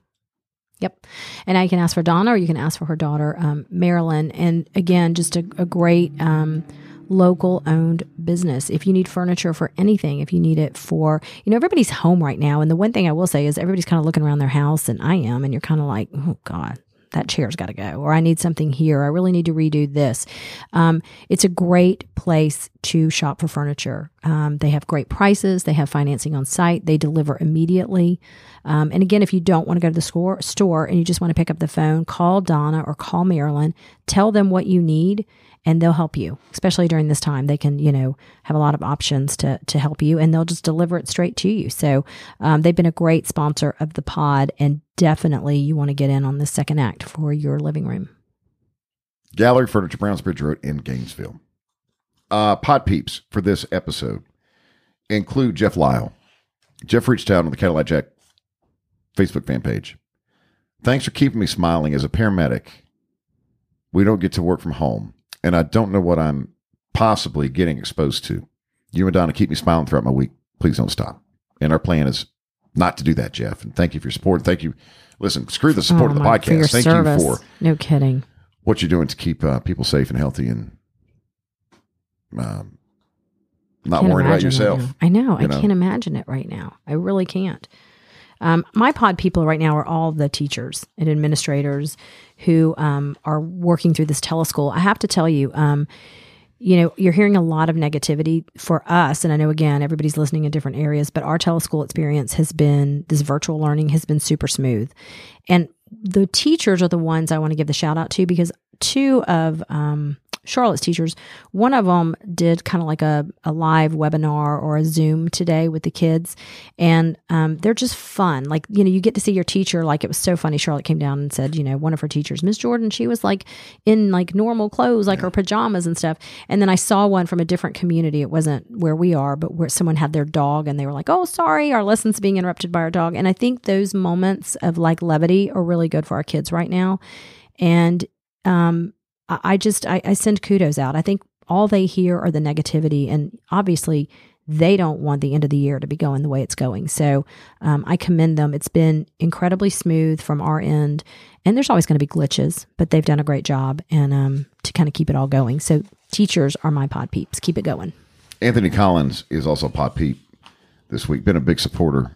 Yep. And now you can ask for Donna or you can ask for her daughter, um, Marilyn. And again, just a, a great um, local owned business. If you need furniture for anything, if you need it for, you know, everybody's home right now. And the one thing I will say is everybody's kind of looking around their house, and I am, and you're kind of like, oh, God. That chair's got to go, or I need something here. I really need to redo this. Um, it's a great place to shop for furniture. Um, they have great prices. They have financing on site. They deliver immediately. Um, and again, if you don't want to go to the store, store and you just want to pick up the phone, call Donna or call Marilyn, tell them what you need, and they'll help you. Especially during this time, they can you know have a lot of options to to help you, and they'll just deliver it straight to you. So um, they've been a great sponsor of the pod, and definitely you want to get in on the second act for your living room. Gallery Furniture, Browns Bridge Road in Gainesville. Uh, pod peeps for this episode include Jeff Lyle. Jeff reached out on the Cadillac Jack Facebook fan page. Thanks for keeping me smiling as a paramedic. We don't get to work from home, and I don't know what I'm possibly getting exposed to. You and Donna keep me smiling throughout my week. Please don't stop. And our plan is not to do that, Jeff. And thank you for your support. Thank you. Listen, screw the support Oh, of the podcast. Thank service. you for no kidding. what you're doing to keep uh, people safe and healthy and um, not worrying about yourself. I know. I know? can't imagine it right now. I really can't. Um, my pod people right now are all the teachers and administrators who um, are working through this teleschool. I have to tell you, um, you know, you're hearing a lot of negativity for us. And I know, again, everybody's listening in different areas, but our teleschool experience has been this virtual learning has been super smooth. And the teachers are the ones I want to give the shout out to because two of um, Charlotte's teachers, one of them did kind of like a, a live webinar or a Zoom today with the kids. And um, they're just fun. Like, you know, you get to see your teacher. Like, it was so funny. Charlotte came down and said, you know, one of her teachers, Miss Jordan, she was like in like normal clothes, like her pajamas and stuff. And then I saw one from a different community. It wasn't where we are, but where someone had their dog and they were like, oh, sorry, our lesson's being interrupted by our dog. And I think those moments of like levity are really good for our kids right now. And um, I just I, I send kudos out. I think all they hear are the negativity, and obviously they don't want the end of the year to be going the way it's going. So um, I commend them. It's been incredibly smooth from our end, and there's always going to be glitches, but they've done a great job and um, to kind of keep it all going. So teachers are my pod peeps. Keep it going. Anthony Collins is also a pod peep this week. Been a big supporter,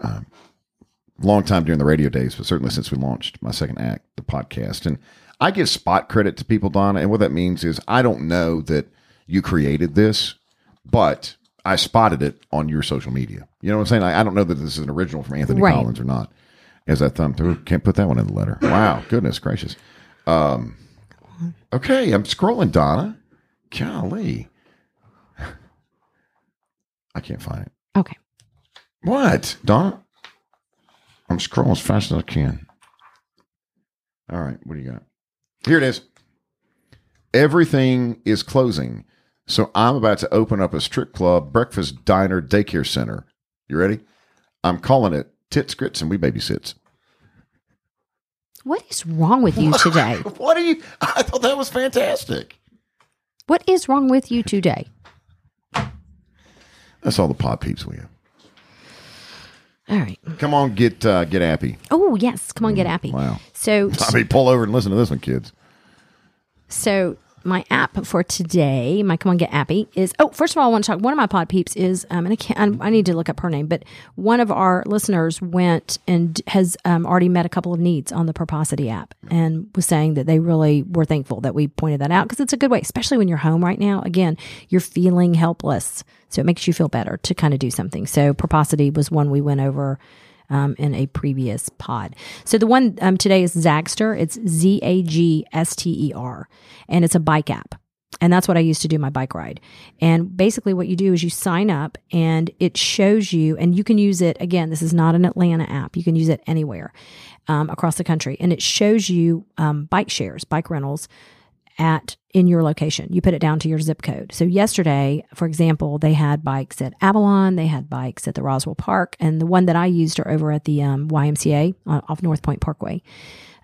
um, long time during the radio days, but certainly since we launched my second act, the podcast. And I give spot credit to people, Donna. And what that means is I don't know that you created this, but I spotted it on your social media. You know what I'm saying? I, I don't know that this is an original from Anthony Right. Collins or not. As I thumb through, can't put that one in the letter. Wow, goodness gracious. Um, okay, I'm scrolling, Donna. Golly. (laughs) I can't find it. Okay. What, Donna? I'm scrolling as fast as I can. All right, what do you got? Here it is. Everything is closing. So I'm about to open up a strip club, breakfast, diner, daycare center. You ready? I'm calling it Tits, Grits, and We Babysits. What is wrong with you (laughs) today? What are you? I thought that was fantastic. what is wrong with you today? That's all the pod peeps we have. All right. Come on, get uh, get appy. Oh yes, come on, get happy. Wow. So (laughs) I mean, pull over and listen to this one, kids. So my app for today, my come on get appy is. Oh, first of all, I want to talk. One of my pod peeps is, um, and I can't. I, I need to look up her name, but one of our listeners went and has um, already met a couple of needs on the Purposity app, and was saying that they really were thankful that we pointed that out because it's a good way, especially when you're home right now. Again, you're feeling helpless, so it makes you feel better to kind of do something. So Purposity was one we went over um, in a previous pod. So the one um, today is Zagster. It's Z A G S T E R, and it's a bike app. And that's what I use to do my bike ride. And basically, what you do is you sign up and it shows you, and you can use it again. This is not an Atlanta app, you can use it anywhere um, across the country. And it shows you um, bike shares, bike rentals at in your location. You put it down to your zip code. So yesterday, for example, they had bikes at Avalon, they had bikes at the Roswell Park, and the one that I used are over at the um, YMCA on, off North Point Parkway.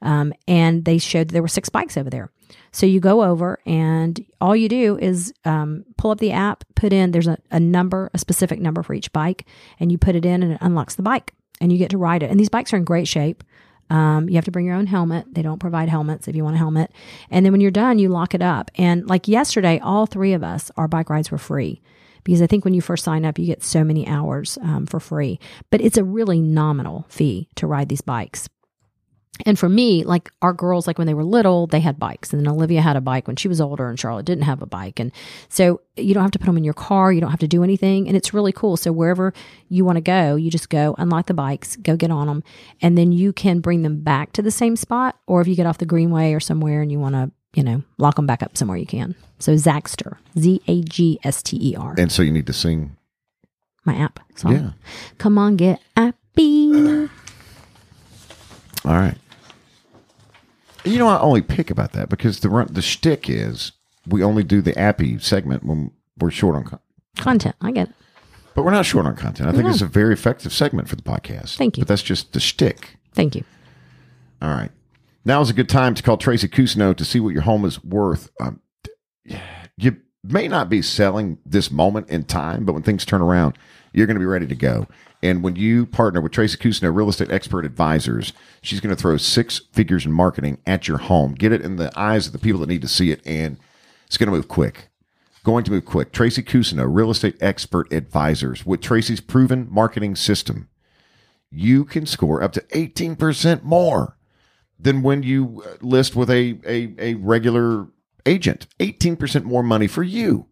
Um, and they showed there were six bikes over there. So you go over and all you do is um, pull up the app, put in, there's a, a number, a specific number for each bike, and you put it in and it unlocks the bike and you get to ride it. And these bikes are in great shape. Um, you have to bring your own helmet. They don't provide helmets if you want a helmet. And then when you're done, you lock it up. And like yesterday, all three of us, our bike rides were free because I think when you first sign up, you get so many hours um, for free. But it's a really nominal fee to ride these bikes. And for me, like our girls, like when they were little, they had bikes. And then Olivia had a bike when she was older, and Charlotte didn't have a bike. And so you don't have to put them in your car. You don't have to do anything. And it's really cool. So wherever you want to go, you just go, unlock the bikes, go get on them. And then you can bring them back to the same spot. Or if you get off the Greenway or somewhere and you want to, you know, lock them back up somewhere, you can. So Zagster, Z A G S T E R, And so you need to sing. my app. song. Yeah. Come on, get happy. All right. You know, I only pick about that because the run, the shtick is we only do the appy segment when we're short on, con- Content. I get it. but we're not short on content. I think No. it's a very effective segment for the podcast. Thank you. But that's just the shtick. Thank you. All right. Now is a good time to call Tracy Cousineau to see what your home is worth. Um, you may not be selling this moment in time, but when things turn around, you're going to be ready to go. And when you partner with Tracy Cousineau, real estate expert advisors, she's going to throw six figures in marketing at your home, get it in the eyes of the people that need to see it, and it's going to move quick. Going to move quick. Tracy Cousineau, real estate expert advisors, with Tracy's proven marketing system, you can score up to 18% more than when you uh, list with a, a, a regular agent. 18% more money for you.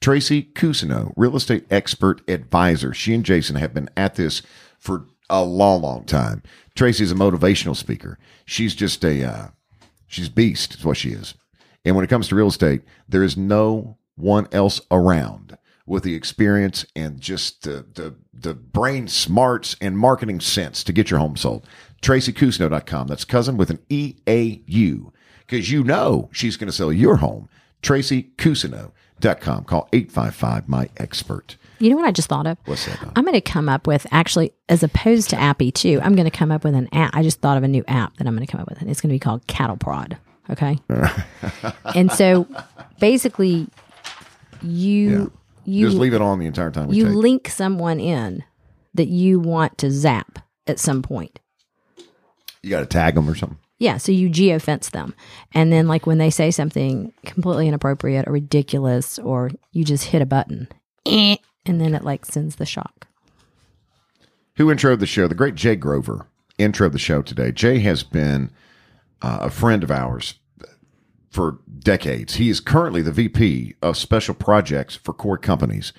Tracy Cousineau, real estate expert advisor. She and Jason have been at this for a long, long time. Tracy's a motivational speaker. She's just a, uh, she's beast, is what she is. And when it comes to real estate, there is no one else around with the experience and just the, the, the brain smarts and marketing sense to get your home sold. TracyCousineau.com. That's cousin with an E A U. Because you know she's going to sell your home. TracyCousineau.com. Call 855 My Expert. You know what I just thought of? What's that? Don? I'm going to come up with actually, as opposed to Appy too, I'm going to come up with an app. I just thought of a new app that I'm going to come up with, and it's going to be called Cattle Prod. Okay. (laughs) and so basically, you you Just leave it on the entire time you take. link someone in that you want to zap at some point. you got to tag them or something. Yeah, so you geofence them. And then like when they say something completely inappropriate or ridiculous or you just hit a button, eh, and then it like sends the shock. Who introed the show? The great Jay Grover introed the show today. Jay has been uh, a friend of ours for decades. He is currently the VP of Special Projects for Corey Companies.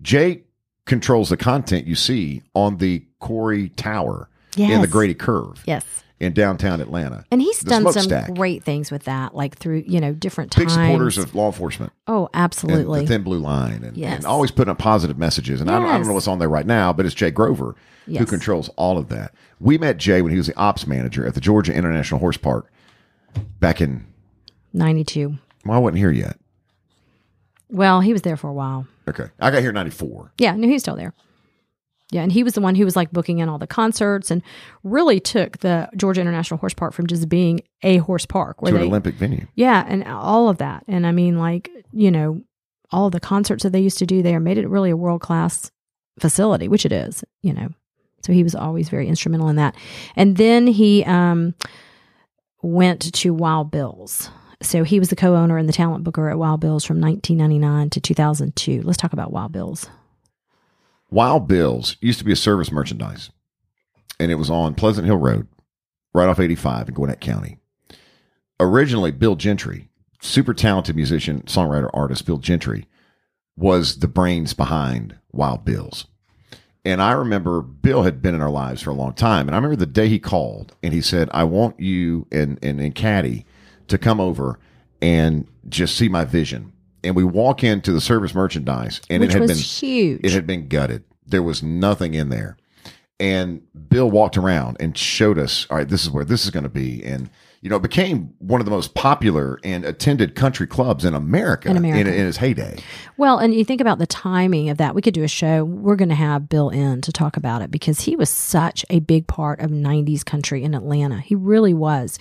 Jay controls the content you see on the Corey Tower in the Yes. Grady Curve Yes. In downtown Atlanta. And he's The done some smokestack. great things with that, like through, you know, different Big times. supporters of law enforcement. Oh, absolutely. the thin blue line and, Yes. and always putting up positive messages. And I, don't, I don't know what's on there right now, but it's Jay Grover who controls all of that. We met Jay when he was the ops manager at the Georgia International Horse Park back in, 92. well, I wasn't here yet. Well, he was there for a while. Okay, I got here in '94. Yeah, no, he's still there. Yeah, and he was the one who was like booking in all the concerts and really took the Georgia International Horse Park from just being a horse park where To an Olympic venue. yeah, and all of that. And I mean, like, you know, all the concerts that they used to do there made it really a world class facility, which it is, you know. So he was always very instrumental in that. And then he um, went to Wild Bills. So he was the co owner and the talent booker at Wild Bills from 1999 to 2002. Let's talk about Wild Bills. Wild Bills used to be a service merchandise, and it was on Pleasant Hill Road, right off 85 in Gwinnett County. Originally, Bill Gentry, super talented musician, songwriter, artist, Bill Gentry, was the brains behind Wild Bills. And I remember Bill had been in our lives for a long time. And I remember the day he called and he said, I want you and, and, and Caddy to come over and just see my vision. And we walk into the service merchandise and which it had been huge. it had been gutted. There was nothing in there. And Bill walked around and showed us, all right, this is where this is going to be. And, you know, it became one of the most popular and attended country clubs in America In America. in, its heyday. Well, and you think about the timing of that. We could do a show. We're going to have Bill in to talk about it because he was such a big part of 90s country in Atlanta. He really was.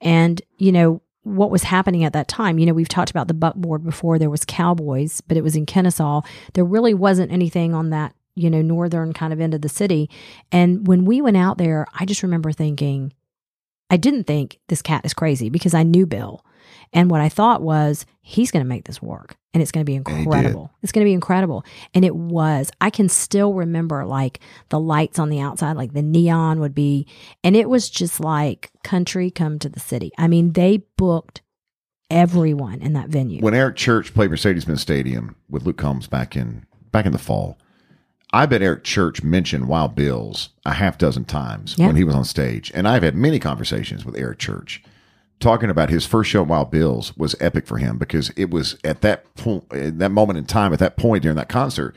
And, you know, what was happening at that time, you know, we've talked about the buckboard before. There was Cowboys, but it was in Kennesaw. There really wasn't anything on that, you know, northern kind of end of the city. And when we went out there, I just remember thinking, I didn't think this cat is crazy because I knew Bill. And what I thought was, he's going to make this work and it's going to be incredible. It's going to be incredible. And it was. I can still remember like the lights on the outside, like the neon would be, and it was just like country come to the city. I mean, they booked everyone in that venue. When Eric Church played Mercedes-Benz Stadium with Luke Combs back in back in the fall, I bet Eric Church mentioned Wild Bills a half dozen times Yeah. when he was on stage. And I've had many conversations with Eric Church talking about his first show at Wild Bills was epic for him because it was at that point, at that moment in time, at that point during that concert,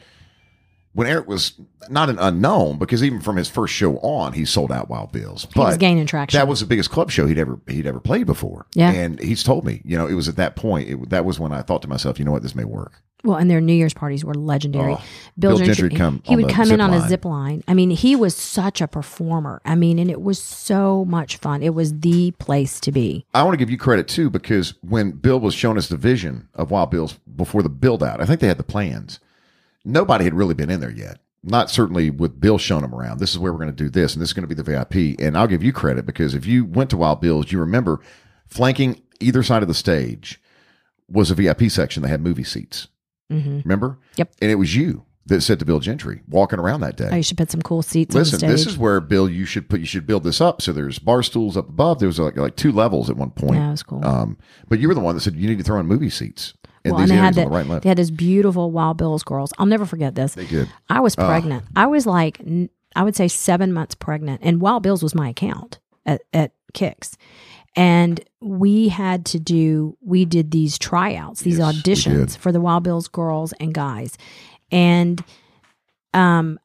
when Eric was not an unknown because even from his first show on, he sold out Wild Bills. he was gaining traction. That was the biggest club show he'd ever he'd ever played before. Yeah. and he's told me, you know, it was at that point. It, that was when I thought to myself, you know what, this may work. Well, and their New Year's parties were legendary. Oh, Bill Gentry would come he would come in on a zip line. I mean, he was such a performer. I mean, and it was so much fun. It was the place to be. I want to give you credit too because when Bill was showing us the vision of Wild Bills before the build out, I think they had the plans. Nobody had really been in there yet. Not certainly with Bill showing them around. This is where we're going to do this, and this is going to be the VIP. And I'll give you credit because if you went to Wild Bills, you remember flanking either side of the stage was a VIP section. They had movie seats. Hmm Remember? Yep. And it was you that said to Bill Gentry walking around that day. Oh, you should put some cool seats Listen, this is where Bill, you should put, you should build this up. So there's bar stools up above. There was like like two levels at one point. yeah, it was cool. Um, but you were the one that said you need to throw in movie seats in well, and they had on the, the right and they had those beautiful Wild Bills girls. I'll never forget this. They did. I was Oh. pregnant. I was like, I would say seven months pregnant, and Wild Bills was my account at, at Kicks. And we had to do, we did these tryouts, these Yes, auditions for the Wild Bills girls and guys. And um,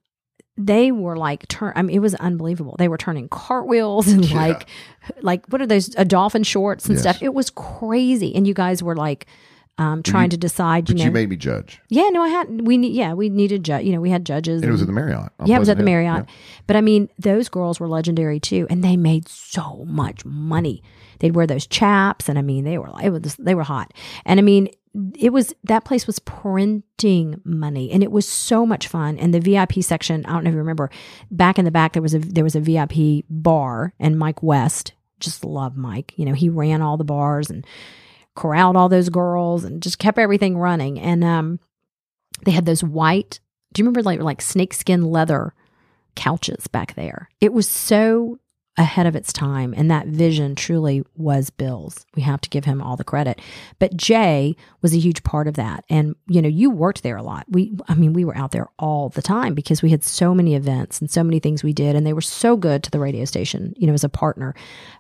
they were like, turn, I mean, it was unbelievable. They were turning cartwheels and Yeah. like, like, what are those, uh, dolphin shorts and Yes. stuff. It was crazy. And you guys were like, um, trying to decide, you But know, you made me judge. yeah, no, I had, we, need, yeah, we needed, ju- you know, we had judges. And it was at the Marriott. yeah, it was at the. Marriott. But I mean, those girls were legendary too, and they made so much money. They'd wear those chaps, and I mean, they were it was they were hot. And I mean, it was that place was printing money, and it was so much fun. And the VIP section, I don't know if you remember, back in the back there was a there was a VIP bar, and Mike West, just love Mike. You know, he ran all the bars and corralled all those girls, and just kept everything running. And um, they had those white. Do you remember like like snakeskin leather couches back there? It was so ahead of its time, and that vision truly was Bill's. We have to give him all the credit. But Jay was a huge part of that, and you know, you worked there a lot. We, I mean, we were out there all the time because we had so many events and so many things we did, and they were so good to the radio station. You know, as a partner.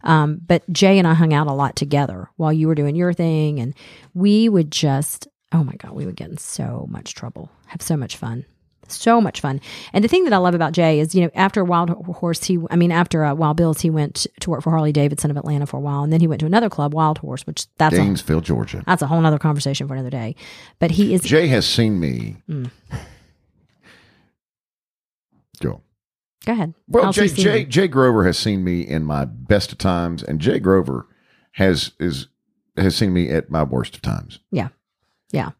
Um, but Jay and I hung out a lot together while you were doing your thing, and we would just. Oh my God, we would get in so much trouble, have so much fun. So much fun. And the thing that I love about Jay is, you know, after Wild Horse, he, I mean, after uh, Wild Bills, he went to work for Harley Davidson of Atlanta for a while, and then he went to another club, Wild Horse, which that's a, Gainesville, Georgia. that's a whole other conversation for another day. But he is Jay has seen me. Mm. Go. go ahead. Well, Jay, Jay? Jay Grover has seen me in my best of times, and Jay Grover has is has seen me at my worst of times. Yeah, yeah,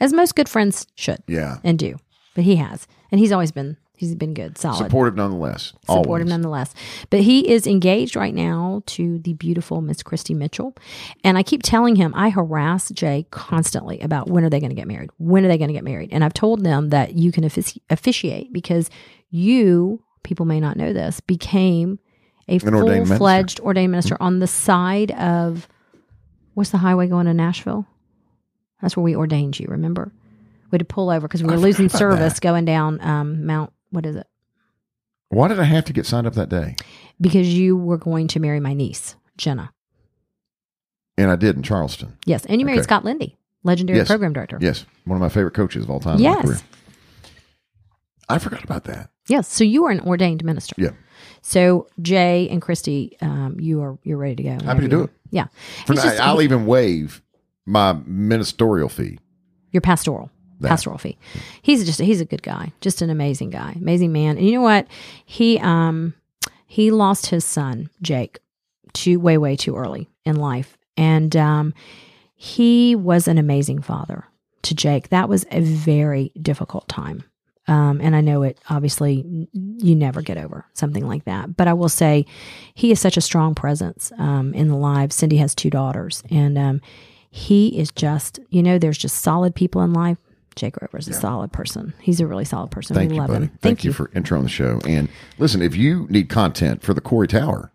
as most good friends should Yeah, and do. But he has, and he's always been he's been good, solid. supportive nonetheless. supportive Always. nonetheless. But he is engaged right now to the beautiful Miss Christy Mitchell. And I keep telling him, I harass Jay constantly about when are they going to get married? When are they going to get married? And I've told them that you can offici- officiate because you, people may not know this, became a full fledged ordained minister mm-hmm. on the side of what's the highway going to Nashville? That's where we ordained you, remember? We had to pull over because we were forgot losing service that. going down um, Mount, what is it? Why did I have to get signed up that day? because you were going to marry my niece, Jenna. And I did in Charleston. Yes, and you married Okay. Scott Lindy, legendary Yes. program director. Yes, one of my favorite coaches of all time. in my Yes. I forgot about that. Yes, so you are an ordained minister. Yeah. So Jay and Christy, um, you are you're ready to go. Happy to do it. Yeah, For now, just- I'll even waive my ministerial fee. your pastoral That. pastoral fee. He's just he's a good guy, just an amazing guy, amazing man. And you know what? He um he lost his son Jake too way way too early in life, and um he was an amazing father to Jake. That was a very difficult time. Um, and I know it obviously you never get over something like that. But I will say he is such a strong presence um, in the lives. Cindy has two daughters, and um, he is just, you know, there's just solid people in life. Jay Grover's a solid person. He's a really solid person. Thank we you, love buddy. him. Thank, you for intro on the show. And listen, if you need content for the Corey Tower,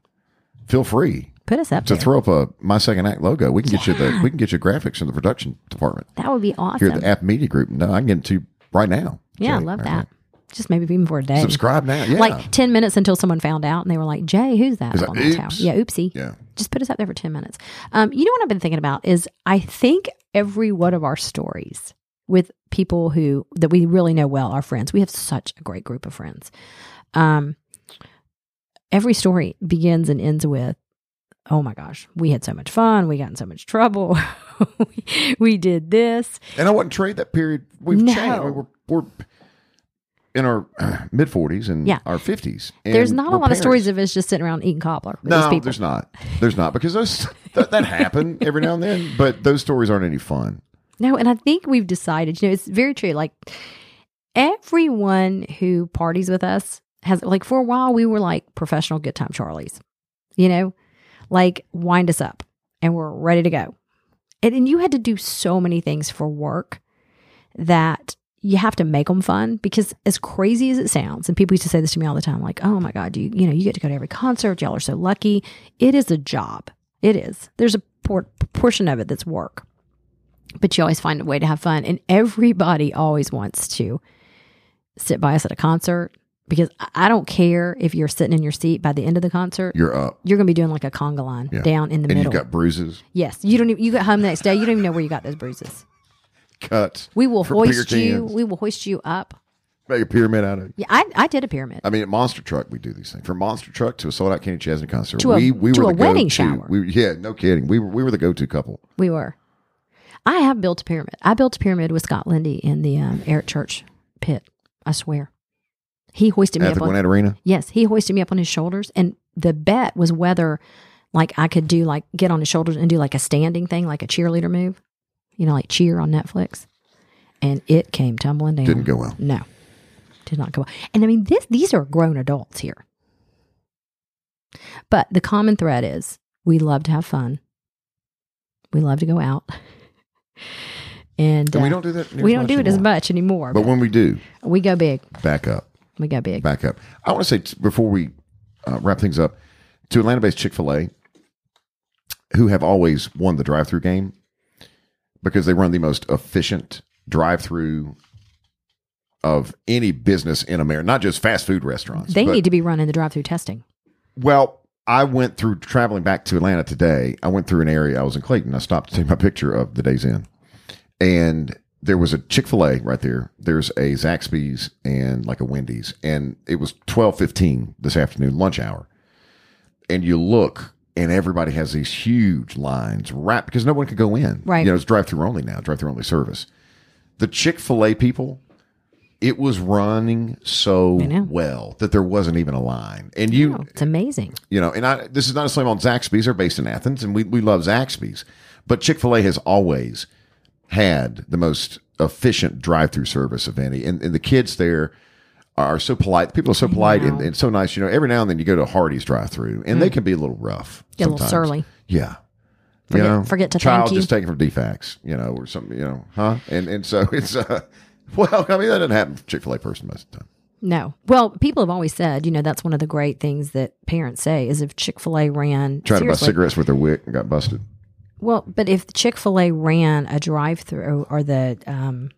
feel free Put us up to there. throw up a my second act logo. We can get you the we can get you graphics in the production department that would be awesome. here at the App Media Group. No, I can get it to you right now. yeah, I love that. fact. Just maybe even for a day. Subscribe now. Yeah. Like 10 minutes until someone found out and they were like, Jay, who's that Is up that- on that tower? Yeah, oopsie. yeah. Just put us up there for 10 minutes. Um, you know what I've been thinking about is I think every one of our stories with people who that we really know well, our friends, we have such a great group of friends. Um, every story begins and ends with, oh my gosh, we had so much fun. We got in so much trouble. (laughs) we, we did this. And I wouldn't trade that period. We've No. changed. We We're, we're in our mid forties and Yeah. our fifties. There's not a lot of stories of us just sitting around eating cobbler. with these No, there's not. There's not because those that, that happen every now and then. But those stories aren't any fun. No, and I think we've decided, you know, it's very true. Like everyone who parties with us has, like, for a while, we were like professional good time Charlies, you know, like wind us up and we're ready to go. And, and you had to do so many things for work that you have to make them fun because as crazy as it sounds, and people used to say this to me all the time, like, oh my God, you, you know, you get to go to every concert. Y'all are so lucky. It is a job. It is. There's a por- portion of it that's work but you always find a way to have fun. And everybody always wants to sit by us at a concert because I- don't care if you're sitting in your seat by the end of the concert. You're up. You're going to be doing like a conga line Yeah. down in the and middle. you've got bruises, yes, you don't. Even, you got home the next day. You don't even know where you got those bruises. cuts. We will hoist you. We will hoist you up. Make a pyramid out of it. Yeah, I, I did a pyramid. I mean, at Monster Truck, we do these things. From Monster Truck to a sold out Kenny Chesney concert, To a- we we to were a the wedding shower. We, yeah, no kidding. We were we were the go to couple. We were. I have built a pyramid. I built a pyramid with Scott Lindy in the um, Eric Church pit. I swear. He hoisted me At up the on Gwinnett Arena, Yes, he hoisted me up on his shoulders, and the bet was whether, like, I could do like get on his shoulders and do like a standing thing, like a cheerleader move, you know, like cheer on Netflix, and it came tumbling down. didn't go well. No, did not go well. And I mean, this these are grown adults here, but the common thread is we love to have fun. We love to go out, and, And we uh, don't do that. we don't do it as much anymore. But But, when we do, we go big. back up. We go big. back up. I want to say t- before we uh, wrap things up to Atlanta-based Chick Fil A, who have always won the drive-through game because they run the most efficient drive-through of any business in America, not just fast food restaurants. They but- need to be running the drive-through testing. Well, I went through traveling back to Atlanta today. I went through an area. I was in Clayton. I stopped to take my picture of the Days Inn, and there was a Chick fil A right there. There's a Zaxby's and like a Wendy's. And it was twelve fifteen this afternoon, lunch hour. And you look and everybody has these huge lines wrapped because no one could go in. Right. You know, it's drive through only now, drive through only service. The Chick fil A people, it was running so well that there wasn't even a line. And you Oh, it's amazing. you know, and I this is not a slam on Zaxby's. They're based in Athens, and we, we love Zaxby's. But Chick fil A has always had the most efficient drive through service of any. And, and the kids there are so polite. People are so polite and, and so nice. You know, every now and then you go to Hardee's drive through, and they can be a little rough. Get a little surly. Yeah. Forget- forget to child thank you. just taken from defects, you know, or something, you know, huh? And and so (laughs) it's uh, well, I mean that doesn't happen for Chick Fil A person most of the time. No. Well, people have always said, you know, that's one of the great things that parents say is if Chick fil A ran. Trying to buy cigarettes with their wick and got busted. Well, but if Chick fil A ran a drive through or the, um,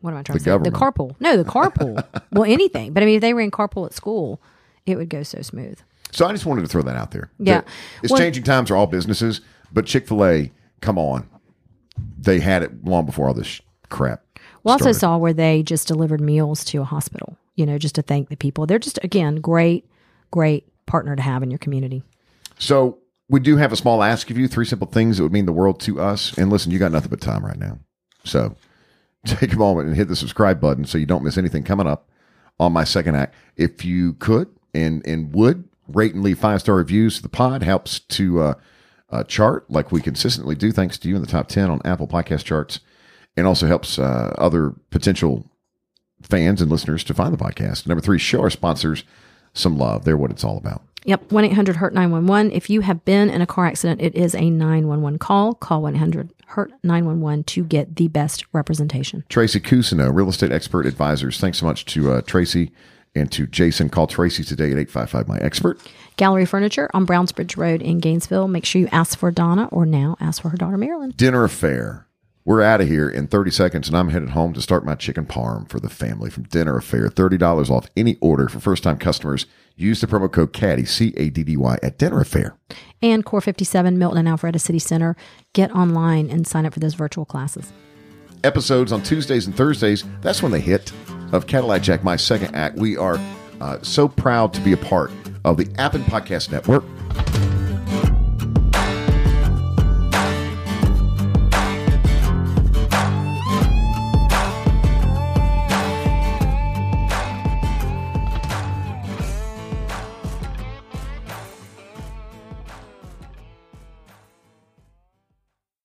what am I trying The to say? government. The carpool. No, the carpool. (laughs) well, anything. But I mean, if they ran carpool at school, it would go so smooth. So I just wanted to throw that out there. Yeah. It's Well- changing times for all businesses, but Chick fil A, come on. They had it long before all this sh- crap. We also started. saw where they just delivered meals to a hospital, you know, just to thank the people. They're just, again, great, great partner to have in your community. So we do have a small ask of you, three simple things that would mean the world to us. And listen, you got nothing but time right now. So (laughs) take a moment and hit the subscribe button so you don't miss anything coming up on my second act. If you could and and would rate and leave five star reviews to the pod helps to uh, uh, chart like we consistently do. Thanks to you in the top ten on Apple Podcast charts, and also helps uh, other potential fans and listeners to find the podcast. Number three, show our sponsors some love. They're what it's all about. Yep, 1 800 HURT 911. If you have been in a car accident, it is a 911 call. Call 1 800 HURT 911 to get the best representation. Tracy Cousineau, real estate expert advisors. Thanks so much to uh, Tracy and to Jason. Call Tracy today at 855 My Expert. Gallery Furniture on Browns Bridge Road in Gainesville. Make sure you ask for Donna or now ask for her daughter Marilyn. Dinner A'Fare. We're out of here in 30 seconds, and I'm headed home to start my chicken parm for the family from Dinner A'Fare. $30 off any order for first time customers. Use the promo code CADDY, C A D D Y, at Dinner A'Fare. And Core 57, Milton and Alpharetta City Center. Get online and sign up for those virtual classes. Episodes on Tuesdays and Thursdays. That's when they hit of Cadillac Jack, my second act. We are uh, so proud to be a part of the Appen Podcast Network.